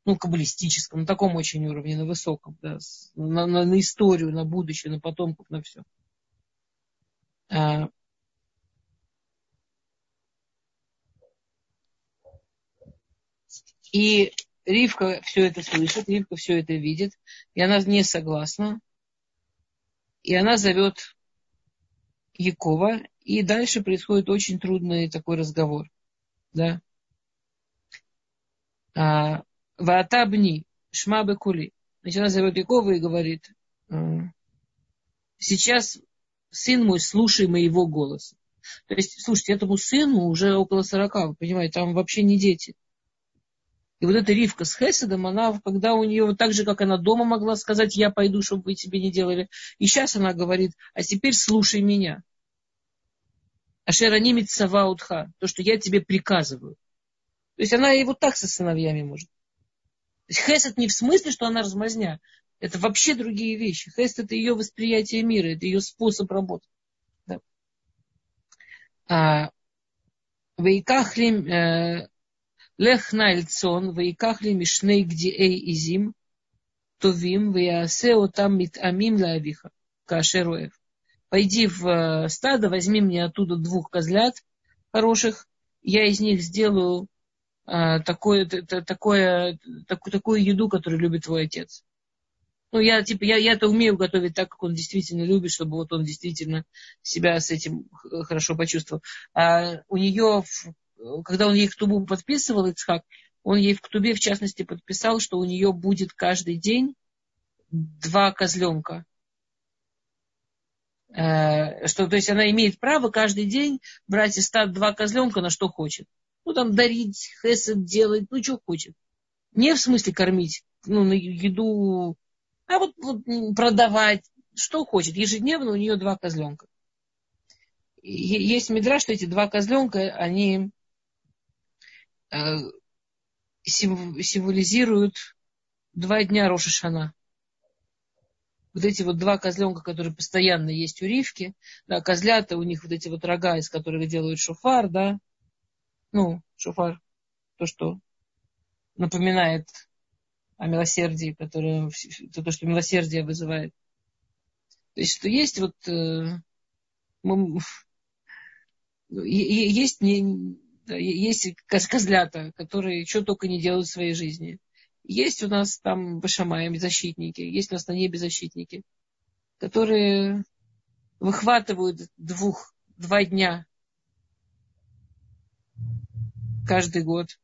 ну, каббалистическом, на таком очень уровне, на высоком, да, на, на, на историю, на будущее, на потомков, на все. И Ривка все это слышит, Ривка все это видит, и она не согласна. И она зовет Якова, и дальше происходит очень трудный такой разговор. Да? А, Ваатабни, шма кули. Значит, она зовет Якова и говорит, сейчас сын мой, слушай моего голоса. То есть, слушайте, этому сыну уже около сорока, вы понимаете, там вообще не дети. И вот эта Ривка с Хеседом, она, когда у нее, вот так же, как она дома могла сказать, я пойду, чтобы вы тебе не делали, и сейчас она говорит, а теперь слушай меня. Ашеранимит саваутха, то, что я тебе приказываю. То есть она и вот так со сыновьями может. То есть хесед не в смысле, что она размазня. Это вообще другие вещи. Хесед это ее восприятие мира, это ее способ работы. Да. А, Вейкахлим э, лех нальцон, вейкахли мишней гдиэй изим, товим, веясе отам митамим лавиха, кашеруев. Пойди в э, стадо, возьми мне оттуда двух козлят хороших, я из них сделаю а, такое, такое, такую, такую еду, которую любит твой отец. Ну, я, типа, я, я это умею готовить так, как он действительно любит, чтобы вот он действительно себя с этим хорошо почувствовал. А у нее, когда он ей в Ктубу подписывал, Ицхак, он ей в Ктубе, в частности, подписал, что у нее будет каждый день два козленка. Э, что, то есть она имеет право каждый день брать из стад два козленка на что хочет ну, там, дарить, хесед делать, ну, что хочет. Не в смысле кормить, ну, на еду, а вот, вот продавать, что хочет. Ежедневно у нее два козленка. Есть медра, что эти два козленка, они э, символизируют два дня Рошашана. Вот эти вот два козленка, которые постоянно есть у Ривки, да, козлята, у них вот эти вот рога, из которых делают шофар, да, ну, шофар, то, что напоминает о милосердии, которое, то, что милосердие вызывает. То есть, что есть вот, э, мы, есть, не, есть козлята, которые что только не делают в своей жизни. Есть у нас там Башамаем защитники, есть у нас на небе защитники, которые выхватывают двух, два дня каждый год.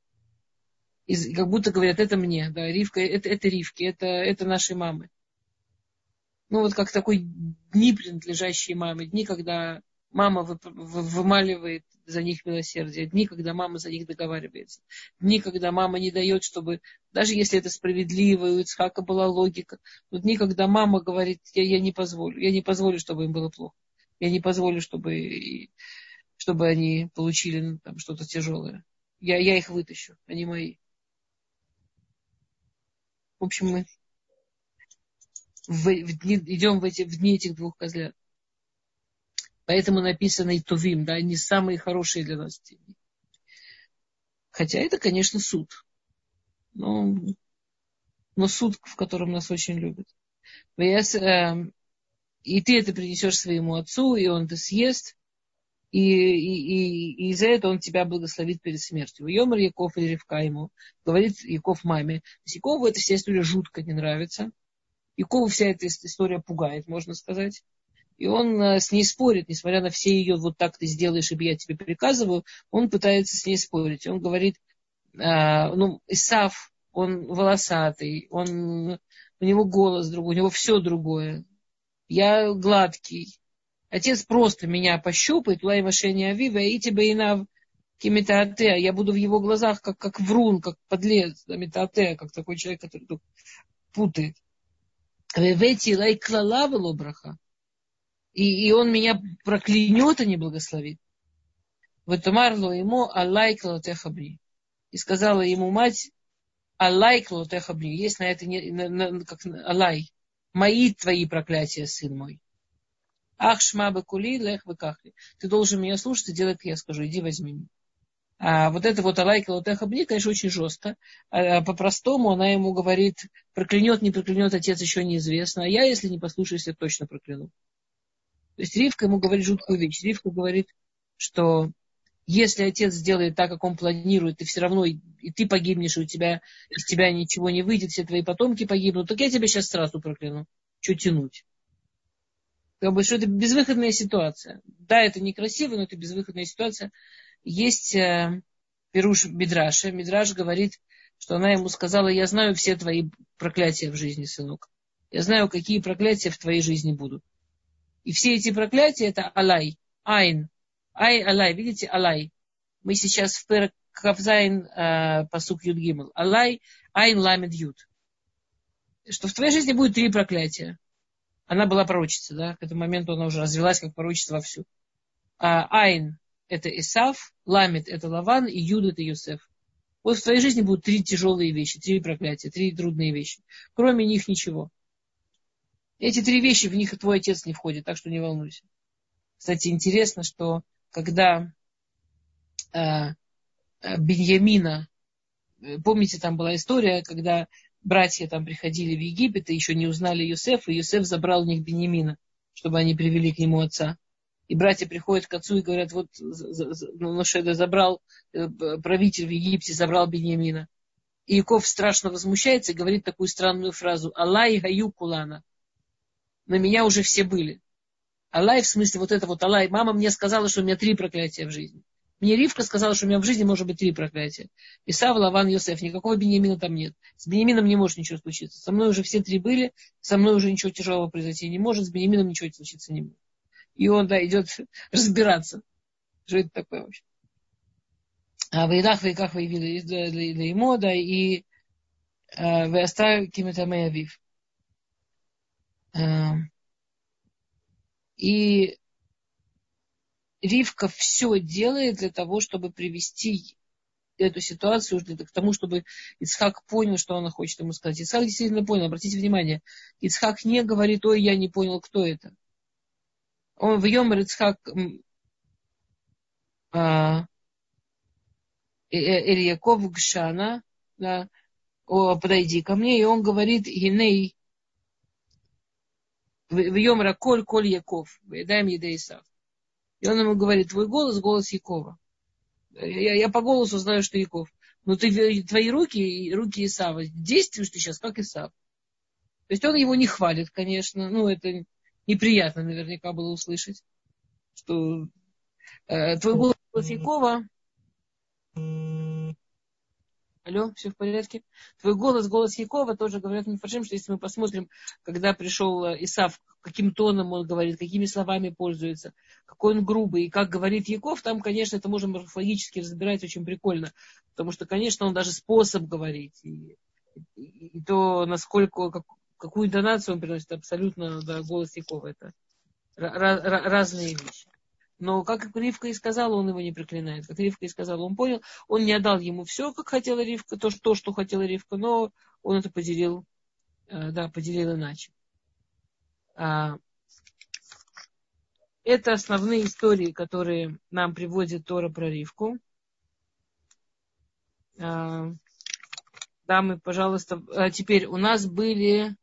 И как будто говорят, это мне, да, Ривка, это, это Ривки, это, это наши мамы. Ну, вот как такой дни, принадлежащие маме, дни, когда мама вы, вы, вымаливает за них милосердие, дни, когда мама за них договаривается, дни, когда мама не дает, чтобы, даже если это справедливо, у Ицхака была логика, но дни, когда мама говорит, я, я не позволю, я не позволю, чтобы им было плохо, я не позволю, чтобы, чтобы они получили ну, там, что-то тяжелое. Я, я их вытащу, они мои. В общем, мы в, в дни, идем в, эти, в дни этих двух козлят. Поэтому написано и Тувим, да, они самые хорошие для нас дни. Хотя это, конечно, суд. Но, но суд, в котором нас очень любят. Эм, и ты это принесешь своему отцу, и он это съест, и, и, и, и из-за этого он тебя благословит перед смертью. Йомар Яков или Ревка ему, говорит Яков маме. Якову эта вся история жутко не нравится. Якову вся эта история пугает, можно сказать. И он э, с ней спорит, несмотря на все ее вот так ты сделаешь, и я тебе приказываю, он пытается с ней спорить. Он говорит, э, ну, Исав, он волосатый, он, у него голос другой, у него все другое. Я гладкий. Отец просто меня пощупает, лай машение авива, и тебе инав кимитаатеа. Я буду в его глазах как, как врун, как подлец, метаатеа, как такой человек, который путает. Вевети лай клала браха и, и он меня проклянет, а не благословит. Вот Марло ему Аллай Клотехабри. И сказала ему мать, Аллай Клотехабри. Есть на это не, на, на, как Аллай. Мои твои проклятия, сын мой. Ах, шма кули, лех кахли. Ты должен меня слушать и делать, как я скажу. Иди возьми. А вот это вот Алай Клотехабри, конечно, очень жестко. А, а по-простому она ему говорит, проклянет, не проклянет отец, еще неизвестно. А я, если не послушаюсь, я точно прокляну. То есть Ривка ему говорит жуткую вещь. Ривка говорит, что если отец сделает так, как он планирует, и все равно и, и ты погибнешь, и у тебя из тебя ничего не выйдет, все твои потомки погибнут, так я тебя сейчас сразу прокляну. Что тянуть? Как бы, что это безвыходная ситуация. Да, это некрасиво, но это безвыходная ситуация. Есть э, Перуш Мидраша. Мидраш говорит, что она ему сказала, я знаю все твои проклятия в жизни, сынок. Я знаю, какие проклятия в твоей жизни будут. И все эти проклятия это עלי, עין. Ай, עלי, видите, עלי. Мы сейчас в פרק כ״ז э, פסוק י״ג. עלי, עין, למד, יוד. Что в твоей жизни будет три проклятия. Она была пророчица, да, к этому моменту она уже развелась как пророчество вовсю. А, עין – это Исав, למד – это Лаван, и יוד – это Йосеф. Вот в твоей жизни будут три тяжелые вещи, три проклятия, три трудные вещи. Кроме них ничего. Эти три вещи, в них и твой отец не входит, так что не волнуйся. Кстати, интересно, что когда э, э, Беньямина, э, помните, там была история, когда братья там приходили в Египет и еще не узнали Юсефа, и Юсеф забрал у них Беньямина, чтобы они привели к нему отца. И братья приходят к отцу и говорят, вот ну, Шеда забрал, э, правитель в Египте забрал Беньямина. И Яков страшно возмущается и говорит такую странную фразу «Аллах гаю кулана» на меня уже все были. Аллай, в смысле, вот это вот Аллай, мама мне сказала, что у меня три проклятия в жизни. Мне Ривка сказала, что у меня в жизни может быть три проклятия. Исав, Лаван, Йосеф. Никакого Бенемина там нет. С Бенемином не может ничего случиться. Со мной уже все три были, со мной уже ничего тяжелого произойти не может, с Бенемином ничего случиться не может. И он, да, идет разбираться. Что это такое вообще? А в едах, в яках выявили для ему, да, и э, в авив. Эм, и Ривка все делает для того, чтобы привести эту ситуацию к тому, чтобы Ицхак понял, что она хочет ему сказать. Ицхак действительно понял, обратите внимание. Ицхак не говорит, ой, я не понял, кто это. Он в Йомар Ицхак а, Ильяков Гшана, подойди ко мне, и он говорит, Гиней в Йомра Коль, Коль Яков, Даем Едеисав. И он ему говорит, твой голос, голос Якова. Я, я по голосу знаю, что Яков. ну ты, твои руки, руки Исава, действуешь ты сейчас как Исав. То есть он его не хвалит, конечно. Ну, это неприятно наверняка было услышать, что э, твой голос Якова Алло, все в порядке? Твой голос, голос Якова тоже говорят Мифашим, что если мы посмотрим, когда пришел э, Исав, каким тоном он говорит, какими словами пользуется, какой он грубый, и как говорит Яков, там, конечно, это можно морфологически разбирать очень прикольно. Потому что, конечно, он даже способ говорить, и, и, и то, насколько, как, какую интонацию он приносит, абсолютно да, голос Якова. Это разные вещи. Но, как Ривка и сказала, он его не проклинает. Как Ривка и сказала, он понял, он не отдал ему все, как хотела Ривка, то, то что хотела Ривка, но он это поделил, э, да, поделил иначе. А, это основные истории, которые нам приводит Тора про Ривку. А, дамы, пожалуйста, а теперь у нас были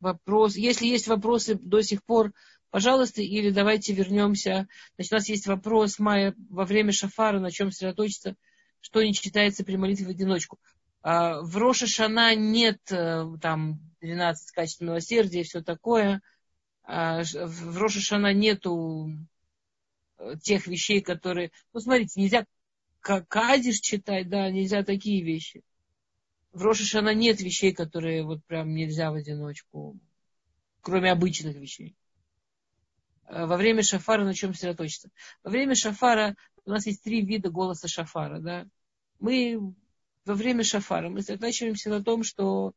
вопросы. Если есть вопросы до сих пор пожалуйста, или давайте вернемся. Значит, у нас есть вопрос Майя во время шафара, на чем сосредоточиться, что не читается при молитве в одиночку. А, в Роша Шана нет э, там 12 качеств милосердия и все такое. А, в Роша Шана нету э, тех вещей, которые... Ну, смотрите, нельзя кадиш читать, да, нельзя такие вещи. В Роша Шана нет вещей, которые вот прям нельзя в одиночку, кроме обычных вещей. Э, во время шафара на чем сосредоточиться. Во время шафара у нас есть три вида голоса шафара. Да? Мы во время шафара мы сосредотачиваемся на том, что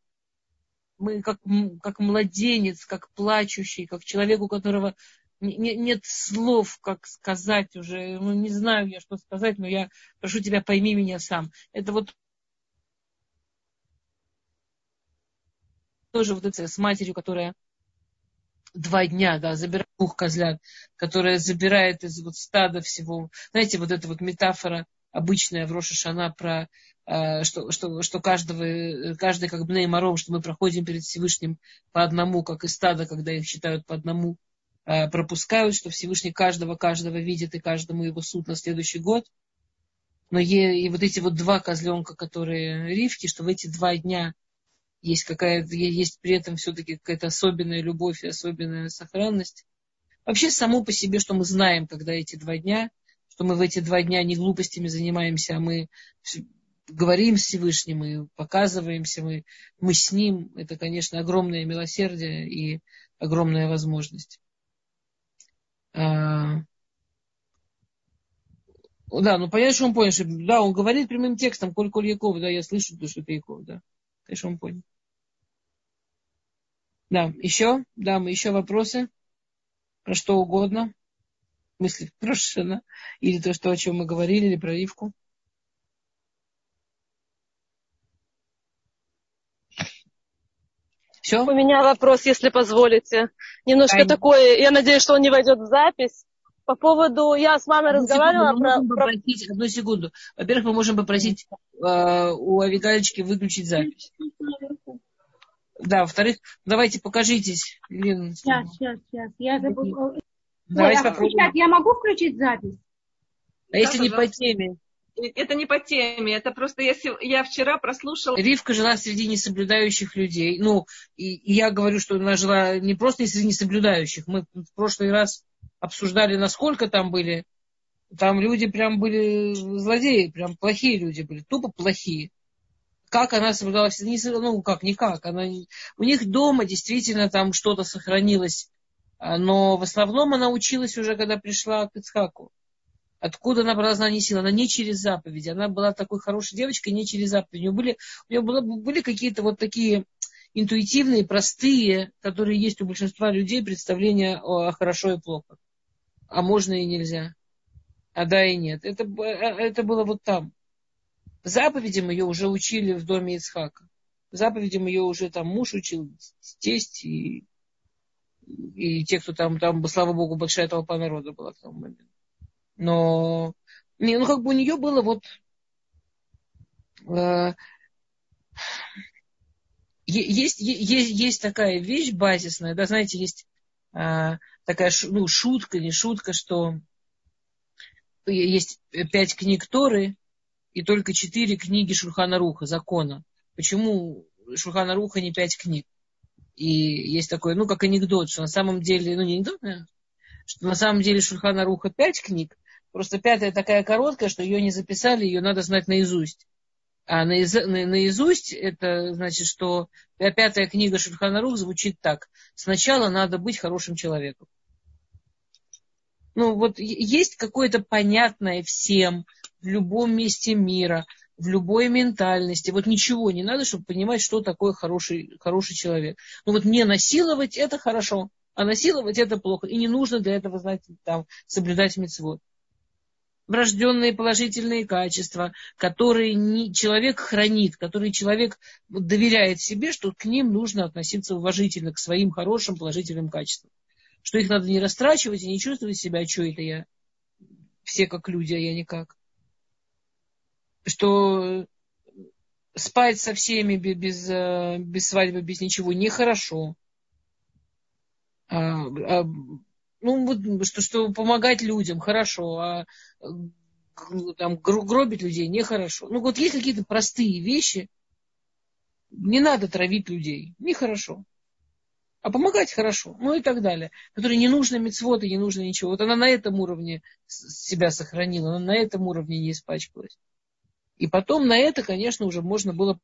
мы как, как младенец, как плачущий, как человек, у которого не, нет слов, как сказать уже. Ну, не знаю я, что сказать, но я прошу тебя, пойми меня сам. Это вот тоже вот это с матерью, которая два дня, да, забирает двух козлят, которая забирает из вот стада всего. Знаете, вот эта вот метафора обычная в Рошашана про э, что, что, что каждого, каждый как бы Маром, что мы проходим перед Всевышним по одному, как и стадо, когда их считают по одному, э, пропускают, что Всевышний каждого, каждого видит и каждому его суд на следующий год. Но и, и вот эти вот два козленка, которые ривки, что в эти два дня есть какая-то, есть при этом все-таки какая-то особенная любовь и особенная сохранность. Вообще само по себе, что мы знаем, когда эти два дня, что мы в эти два дня не глупостями занимаемся, а мы говорим с Всевышним и показываемся, мы, мы с Ним, это, конечно, огромное милосердие и огромная возможность. А... Да, ну понятно, что он понял, что да, он говорит прямым текстом, коль коль Яков, да, я слышу, что это Яков, да. Конечно, он понял. Да, еще, да, мы еще вопросы про что угодно. Мысли прошена. Или то, что, о чем мы говорили, или про Ривку. Все? У меня вопрос, если позволите. Немножко Ай. такой, я надеюсь, что он не войдет в запись. По поводу, я с мамой одну разговаривала секунду, про, попросить, Одну секунду. Во-первых, мы можем попросить э, у Авигалечки выключить запись. Да, во-вторых, давайте покажитесь. Лен. Сейчас, сейчас, сейчас. Я забыла. Давайте Ой, а попробуем. Я могу включить запись? А да, если пожалуйста. не по теме? Это не по теме, это просто я, я вчера прослушала. Ривка жила среди несоблюдающих людей. Ну, и, и я говорю, что она жила не просто среди несоблюдающих. Мы в прошлый раз обсуждали, насколько там были. Там люди прям были злодеи, прям плохие люди были, тупо плохие как она соблюдала все, ну как, никак. Она, у них дома действительно там что-то сохранилось, а, но в основном она училась уже, когда пришла к Ицхаку. Откуда она брала знание силы? Она не через заповеди. Она была такой хорошей девочкой, не через заповеди. У нее были, у нее было, были какие-то вот такие интуитивные, простые, которые есть у большинства людей, представления о хорошо и плохо. А можно и нельзя. А да и нет. Это, э, это было вот там. Заповедям ее уже учили в доме Ицхака. Заповедям ее уже там муж учил, тесть и, и те, кто там, там, слава богу, большая толпа народа была в том момент. Но, не, ну, как бы у нее было вот э, есть, есть, есть такая вещь базисная, да, знаете, есть э, такая ну, шутка, не шутка, что есть пять книг Торы, и только четыре книги Шурхана Руха, закона. Почему Шурхана Руха не пять книг? И есть такой, ну, как анекдот, что на самом деле, ну, не анекдот, наверное, что на самом деле Шурхана Руха пять книг, просто пятая такая короткая, что ее не записали, ее надо знать наизусть. А наизусть это значит, что пятая книга Шульхана Рух звучит так. Сначала надо быть хорошим человеком. Ну вот есть какое-то понятное всем в любом месте мира, в любой ментальности. Вот ничего не надо, чтобы понимать, что такое хороший, хороший человек. Ну вот не насиловать это хорошо, а насиловать это плохо. И не нужно для этого знать, там, соблюдать мецвод врожденные положительные качества, которые не, человек хранит, которые человек доверяет себе, что к ним нужно относиться уважительно, к своим хорошим положительным качествам. Что их надо не растрачивать и не чувствовать себя, что это я? Все как люди, а я никак. Что спать со всеми без, э, без свадьбы, без ничего нехорошо. А, а ну, вот, что, что помогать людям хорошо, а там, гробить людей нехорошо. Ну, вот есть какие-то простые вещи, не надо травить людей, нехорошо. А помогать хорошо, ну и так далее. Которые не нужно мецвод не нужно ничего. Вот она на этом уровне себя сохранила, она на этом уровне не испачкалась. И потом на это, конечно, уже можно было